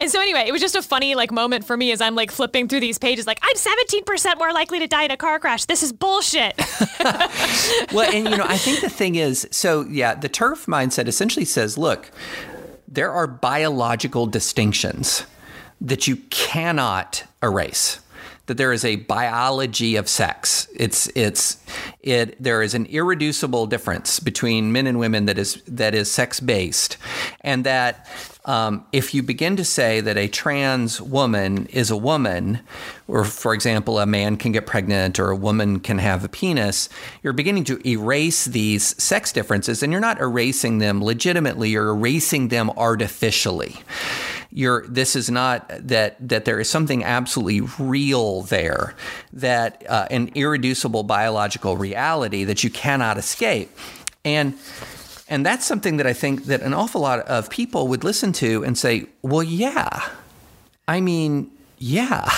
Speaker 2: and so anyway, it was just a funny like moment for me as I'm like flipping through these pages, like I'm 17% more likely to die in a car crash. This is bullshit.
Speaker 1: well, and you know, I think the thing is, so yeah, the TERF mindset essentially says, look, there are biological distinctions that you cannot erase. That there is a biology of sex. It's it's it. There is an irreducible difference between men and women that is that is sex based, and that um, if you begin to say that a trans woman is a woman, or for example, a man can get pregnant or a woman can have a penis, you're beginning to erase these sex differences and you're not erasing them legitimately, you're erasing them artificially. You're, this is not that that there is something absolutely real there, that uh, an irreducible biological reality that you cannot escape, and and that's something that I think that an awful lot of people would listen to and say, well, yeah. I mean, yeah.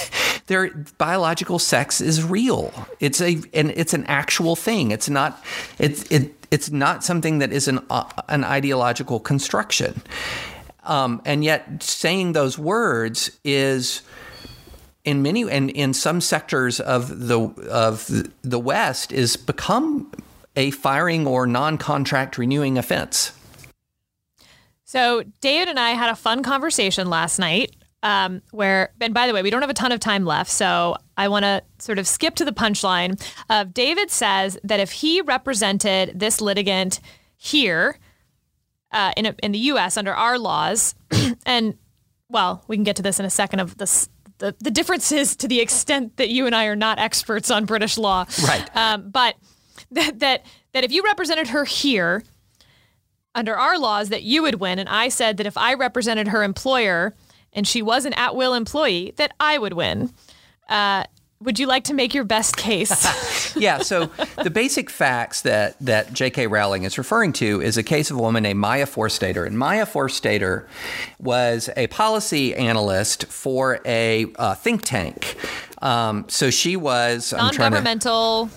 Speaker 1: Their biological sex is real. It's a and it's an actual thing. It's not it's it it's not something that is an uh, an ideological construction. Um, and yet saying those words is in many and in some sectors of the of the West is become a firing or non-contract renewing offense.
Speaker 2: so David and I had a fun conversation last night. Um, where, and by the way, we don't have a ton of time left, so I want to sort of skip to the punchline. Of David says that if he represented this litigant here uh, in a, in the U.S. under our laws, and well, we can get to this in a second of this. The, the differences to the extent that you and I are not experts on British law,
Speaker 1: Right.
Speaker 2: Um, but that, that that if you represented her here under our laws, that you would win, and I said that if I represented her employer and she was an at-will employee, that I would win. Uh, would you like to make your best case?
Speaker 1: yeah, so the basic facts that, that J.K. Rowling is referring to is a case of a woman named Maya Forstater. And Maya Forstater was a policy analyst for a uh, think tank. Um, so she was trying to-
Speaker 2: non-governmental.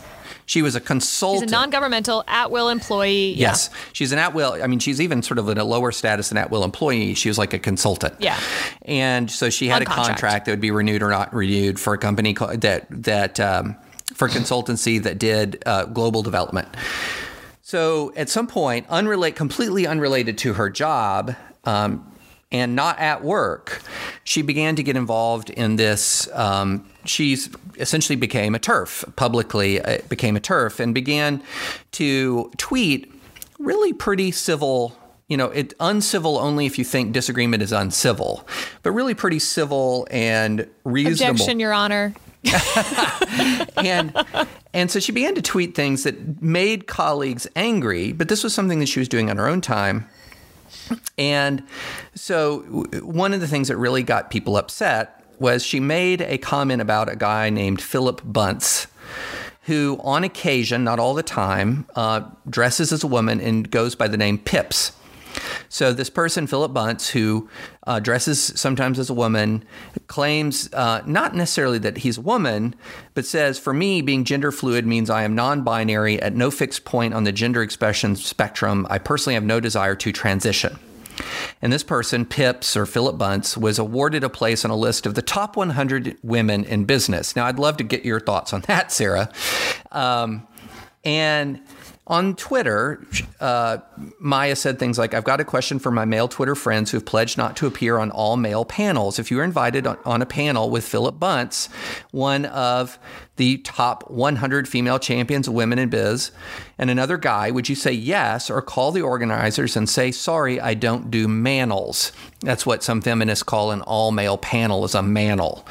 Speaker 1: She was a consultant.
Speaker 2: She's a non-governmental at-will employee. Yeah.
Speaker 1: Yes, she's an at will. I mean, she's even sort of in a lower status than at will employee. She was like a consultant.
Speaker 2: Yeah.
Speaker 1: and so she had
Speaker 2: On
Speaker 1: a
Speaker 2: contract.
Speaker 1: contract that would be renewed or not renewed for a company that that um, for consultancy that did uh, global development. So at some point, unrelate, completely unrelated to her job. Um, and not at work, she began to get involved in this. Um, she's essentially became a TERF publicly, uh, became a TERF, and began to tweet really pretty civil. You know, it uncivil only if you think disagreement is uncivil, but really pretty civil and reasonable
Speaker 2: Objection, Your Honor.
Speaker 1: and and so she began to tweet things that made colleagues angry but this was something that she was doing on her own time and so one of the things that really got people upset was she made a comment about a guy named Philip Bunce who on occasion not all the time uh, dresses as a woman and goes by the name Pips so this person, Philip Bunce, who uh, dresses sometimes as a woman, claims uh, not necessarily that he's a woman, but says, "For me, being gender fluid means I am non-binary at no fixed point on the gender expression spectrum. I personally have no desire to transition." And this person, Pips or Philip Bunce, was awarded a place on a list of the top 100 women in business. Now, I'd love to get your thoughts on that, Sarah. Um, and on Twitter, uh, Maya said things like, I've got a question for my male Twitter friends who've pledged not to appear on all male panels. If you were invited on, on a panel with Philip Bunce, one of the top 100 female champions of women in biz, and another guy, would you say yes or call the organizers and say, sorry, I don't do manels? That's what some feminists call an all male panel is a manel.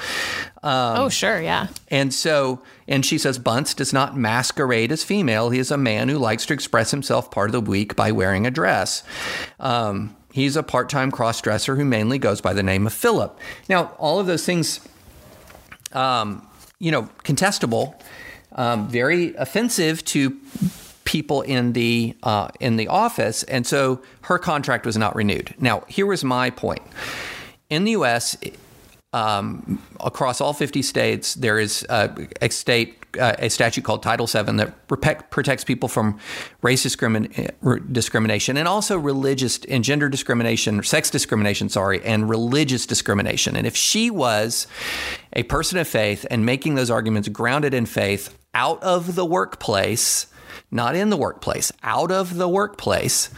Speaker 2: oh, sure, yeah.
Speaker 1: And so, and she says, Bunce does not masquerade as female. He is a man who likes to express himself part of the week by wearing a dress. Um, he's a part time cross dresser who mainly goes by the name of Philip. Now, all of those things, um, you know, contestable, um, very offensive to people in the uh, in the office, and so her contract was not renewed. Now, here was my point: in the U.S., um, across all 50 states, there is uh, a state uh, a statute called Title VII that protect, protects people from race discrimin- uh, discrimination and also religious and gender discrimination, or sex discrimination, sorry, and religious discrimination. And if she was a person of faith and making those arguments grounded in faith out of the workplace, not in the workplace, out of the workplace,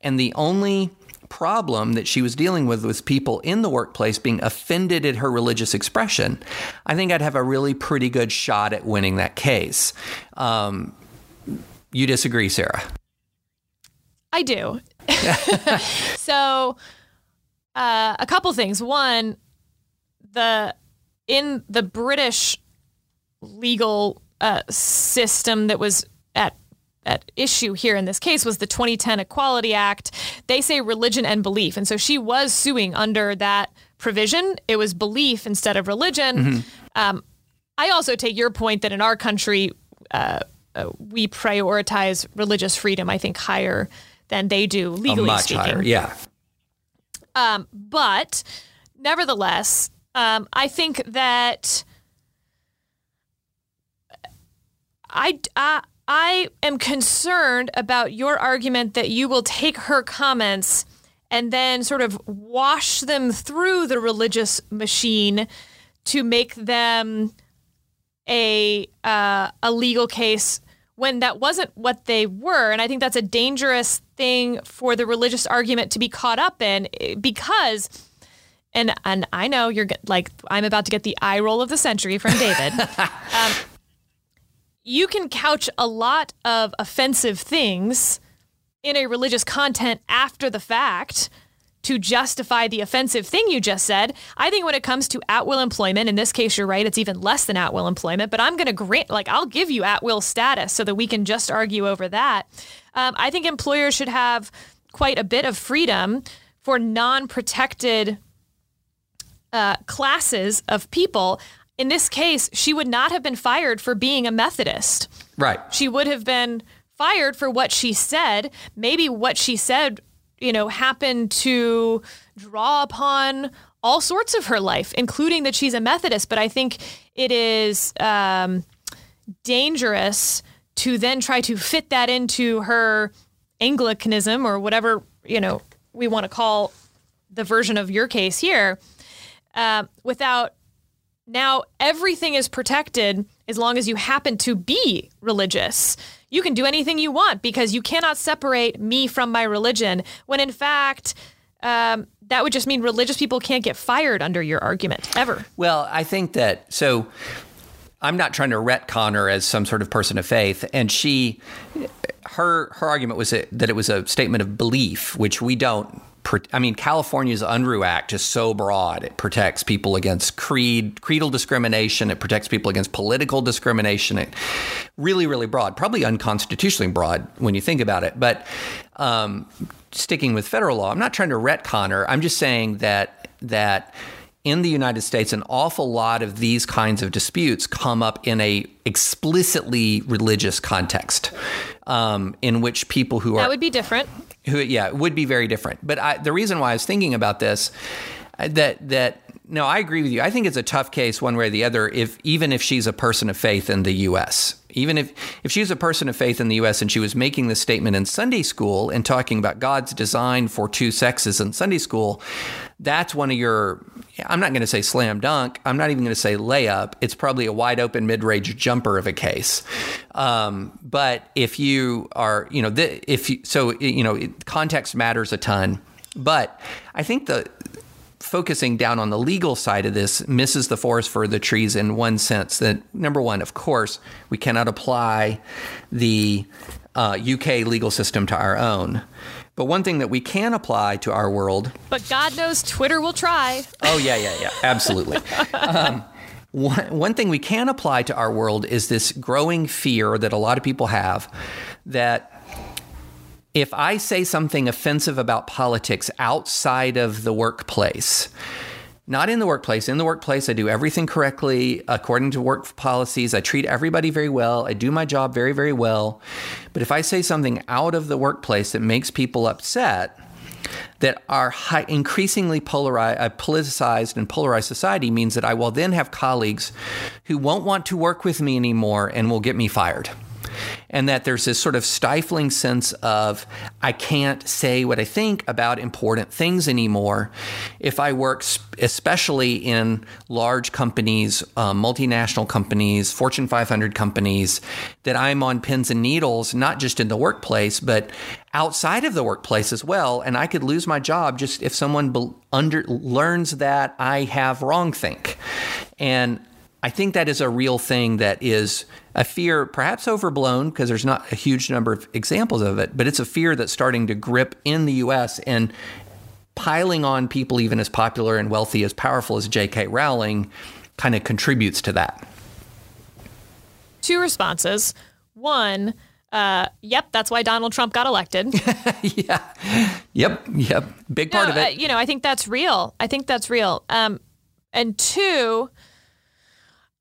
Speaker 1: and the only problem that she was dealing with was people in the workplace being offended at her religious expression, I think I'd have a really pretty good shot at winning that case. Um, you disagree, Sarah?
Speaker 2: I do. so, uh, a couple things. One, the in the British legal uh, system that was at issue here in this case was the 2010 Equality Act. They say religion and belief, and so she was suing under that provision. It was belief instead of religion. Um, I also take your point that in our country, uh, uh, we prioritize religious freedom. I think higher than they do legally
Speaker 1: Much
Speaker 2: speaking.
Speaker 1: higher, yeah.
Speaker 2: Um, but nevertheless, um, I think that I, I I am concerned about your argument that you will take her comments and then sort of wash them through the religious machine to make them a uh, a legal case when that wasn't what they were. And i think that's a dangerous thing for the religious argument to be caught up in eh, because and and i know you're like i'm about to get the eye roll of the century from david. Um, you can couch a lot of offensive things in a religious content after the fact to justify the offensive thing you just said. I think when it comes to at will employment, in this case, you're right, it's even less than at will employment, but I'm going to grant, like, I'll give you at will status so that we can just argue over that. Um, I think employers should have quite a bit of freedom for non protected uh, classes of people. In this case, she would not have been fired for being a Methodist.
Speaker 1: Right.
Speaker 2: She would have been fired for what she said. Maybe what she said, you know, happened to draw upon all sorts of her life, including that she's a Methodist. But I think it is um, dangerous to then try to fit that into her Anglicanism or whatever, you know, we want to call the version of your case here uh, without now everything is protected as long as you happen to be religious. You can do anything you want because you cannot separate me from my religion. When in fact, um, that would just mean religious people can't get fired under your argument ever.
Speaker 1: Well, I think that so. I'm not trying to retcon her as some sort of person of faith, and she, her her argument was that it was a statement of belief, which we don't I mean, California's Unruh Act is so broad. It protects people against creed, creedal discrimination. It protects people against political discrimination. It really, really broad, probably unconstitutionally broad when you think about it. But um, sticking with federal law, I'm not trying to retcon her. I'm just saying that that in the United States, an awful lot of these kinds of disputes come up in a explicitly religious context, um, in which people who are
Speaker 2: that would be different
Speaker 1: who yeah it would be very different. But I, the reason why i was thinking about this uh, that that no i agree with you. I think it's a tough case one way or the other if even if she's a person of faith in the us even if if she's a person of faith in the us and she was making this statement in sunday school and talking about god's design for two sexes in sunday school that's one of your i'm not going to say slam dunk i'm not even going to say layup. It's probably a wide open mid-range jumper of a case. Um, but if you are you know the, if you so you know context matters a ton. But i think the focusing down on the legal side of this misses the forest for the trees in one sense that number one of course we cannot apply the uh, uk legal system to our own but one thing that we can apply to our world.
Speaker 2: But God knows Twitter will try.
Speaker 1: Oh, yeah, yeah, yeah. Absolutely. um, one, one thing we can apply to our world is this growing fear that a lot of people have that if I say something offensive about politics outside of the workplace, not in the workplace. In the workplace, I do everything correctly according to work policies. I treat everybody very well. I do my job very, very well. But if I say something out of the workplace that makes people upset, that our high, increasingly polarized, uh, politicized and polarized society means that I will then have colleagues who won't want to work with me anymore and will get me fired and that there's this sort of stifling sense of I can't say what I think about important things anymore. If I work, especially in large companies, um, multinational companies, Fortune 500 companies, that I'm on pins and needles, not just in the workplace, but outside of the workplace as well. And I could lose my job just if someone be- under learns that I have wrong think. And I think that is a real thing that is a fear, perhaps overblown, because there's not a huge number of examples of it, but it's a fear that's starting to grip in the US and piling on people even as popular and wealthy as powerful as J.K. Rowling kind of contributes to that.
Speaker 2: Two responses. One, uh, yep, that's why Donald Trump got elected.
Speaker 1: yeah. Yep. Yep. Big part
Speaker 2: no,
Speaker 1: of it.
Speaker 2: Uh, you know, I think that's real. I think that's real. Um, and two,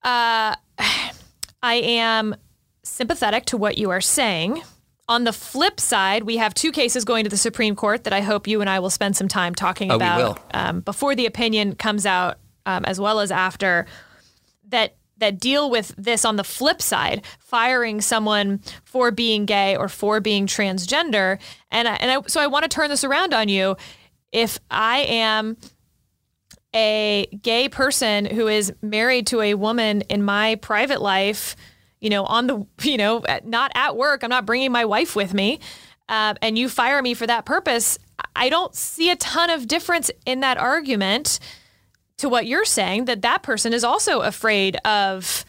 Speaker 2: uh, I am sympathetic to what you are saying. On the flip side, we have two cases going to the Supreme Court that I hope you and I will spend some time talking
Speaker 1: oh,
Speaker 2: about um, before the opinion comes out, um, as well as after. That that deal with this on the flip side, firing someone for being gay or for being transgender, and I, and I, so I want to turn this around on you. If I am a gay person who is married to a woman in my private life, you know, on the, you know, not at work, I'm not bringing my wife with me, uh, and you fire me for that purpose, I don't see a ton of difference in that argument to what you're saying that that person is also afraid of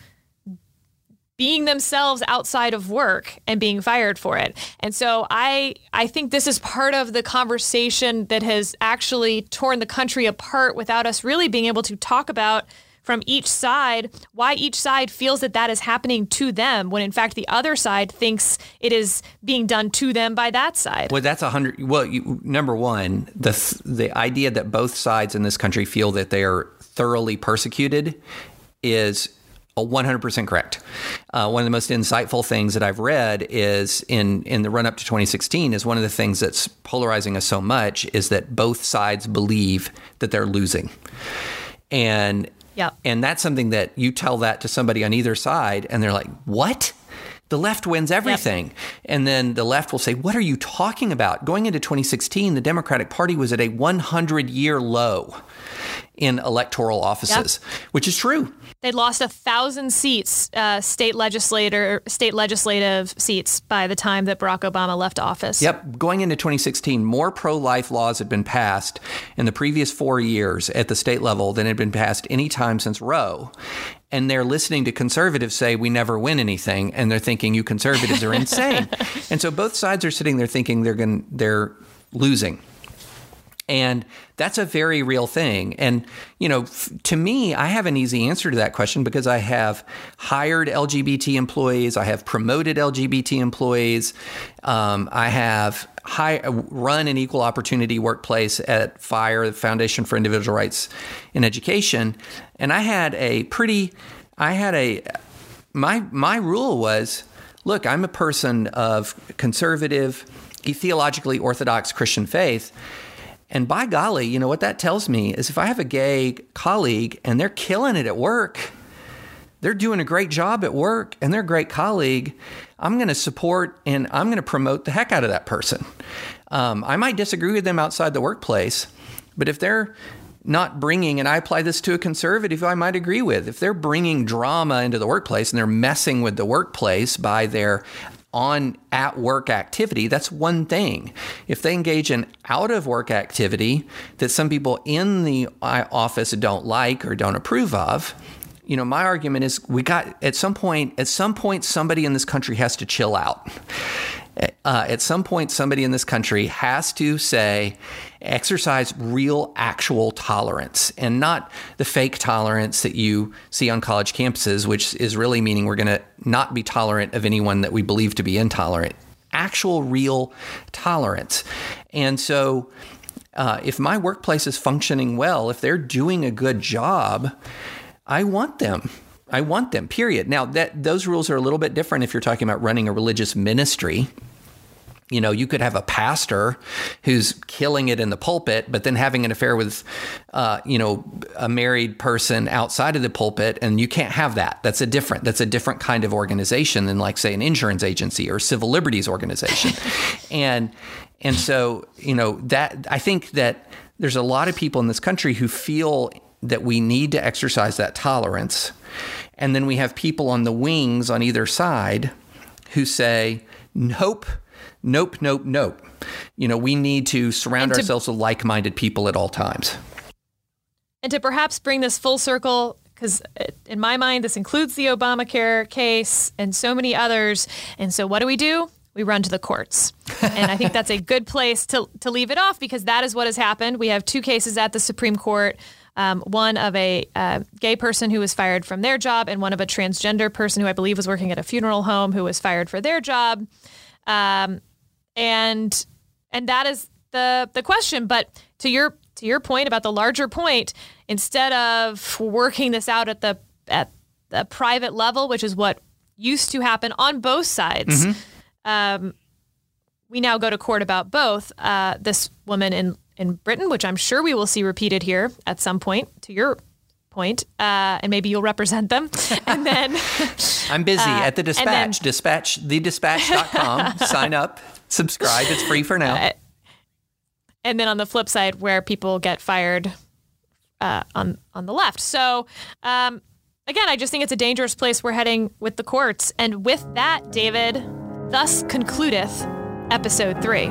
Speaker 2: being themselves outside of work and being fired for it. And so I I think this is part of the conversation that has actually torn the country apart without us really being able to talk about from each side why each side feels that that is happening to them when in fact the other side thinks it is being done to them by that side.
Speaker 1: Well, that's a hundred. Well, you, number one, the the idea that both sides in this country feel that they are thoroughly persecuted is 100% correct. Uh, one of the most insightful things that I've read is in in the run up to 2016 is one of the things that's polarizing us so much is that both sides believe that they're losing, and
Speaker 2: Yep.
Speaker 1: and that's something that you tell that to somebody on either side, and they're like, "What?" The left wins everything. And then the left will say, What are you talking about? Going into 2016, the Democratic Party was at a 100 year low in electoral offices, which is true.
Speaker 2: They lost a thousand seats, uh, state legislator, state legislative seats by the time that Barack Obama left office.
Speaker 1: Yep. Going into 2016, more pro life laws had been passed in the previous four years at the state level than had been passed any time since Roe. And they're listening to conservatives say, we never win anything. And they're thinking, you conservatives are insane. and so both sides are sitting there thinking they're, going, they're losing. And that's a very real thing. And, you know, f- to me, I have an easy answer to that question because I have hired LGBT employees, I have promoted LGBT employees, um, I have high, run an equal opportunity workplace at FIRE, the Foundation for Individual Rights in Education. And I had a pretty, I had a, my, my rule was look, I'm a person of conservative, theologically orthodox Christian faith. And by golly, you know what that tells me is if I have a gay colleague and they're killing it at work, they're doing a great job at work and they're a great colleague, I'm going to support and I'm going to promote the heck out of that person. Um, I might disagree with them outside the workplace, but if they're not bringing, and I apply this to a conservative I might agree with, if they're bringing drama into the workplace and they're messing with the workplace by their on at work activity, that's one thing. If they engage in out of work activity that some people in the office don't like or don't approve of, you know, my argument is we got at some point, at some point, somebody in this country has to chill out. Uh, at some point, somebody in this country has to say, exercise real, actual tolerance and not the fake tolerance that you see on college campuses, which is really meaning we're going to not be tolerant of anyone that we believe to be intolerant. Actual, real tolerance. And so, uh, if my workplace is functioning well, if they're doing a good job, I want them. I want them. Period. Now that those rules are a little bit different if you're talking about running a religious ministry. You know, you could have a pastor who's killing it in the pulpit, but then having an affair with, uh, you know, a married person outside of the pulpit, and you can't have that. That's a different. That's a different kind of organization than, like, say, an insurance agency or civil liberties organization, and and so you know that I think that there's a lot of people in this country who feel that we need to exercise that tolerance. And then we have people on the wings on either side who say, nope, nope, nope, nope. You know, we need to surround
Speaker 2: to-
Speaker 1: ourselves with like minded people at all times.
Speaker 2: And to perhaps bring this full circle, because in my mind, this includes the Obamacare case and so many others. And so, what do we do? We run to the courts. and I think that's a good place to, to leave it off because that is what has happened. We have two cases at the Supreme Court um, one of a uh, gay person who was fired from their job, and one of a transgender person who I believe was working at a funeral home who was fired for their job. Um, and and that is the the question. But to your to your point about the larger point, instead of working this out at the at the private level, which is what used to happen on both sides, um, we now go to court about both. Uh, this woman in in Britain, which I'm sure we will see repeated here at some point. To your point, uh, and maybe you'll represent them, and then.
Speaker 1: I'm busy at the
Speaker 2: Uh, then-
Speaker 1: dispatch, dispatch, thedispatch.com. Sign up, subscribe. It's free for now.
Speaker 2: and then on the flip side where people get fired uh, on on the left. So um, again, I just think it's a dangerous place we're heading with the courts. And with that, David, thus concludeth episode three.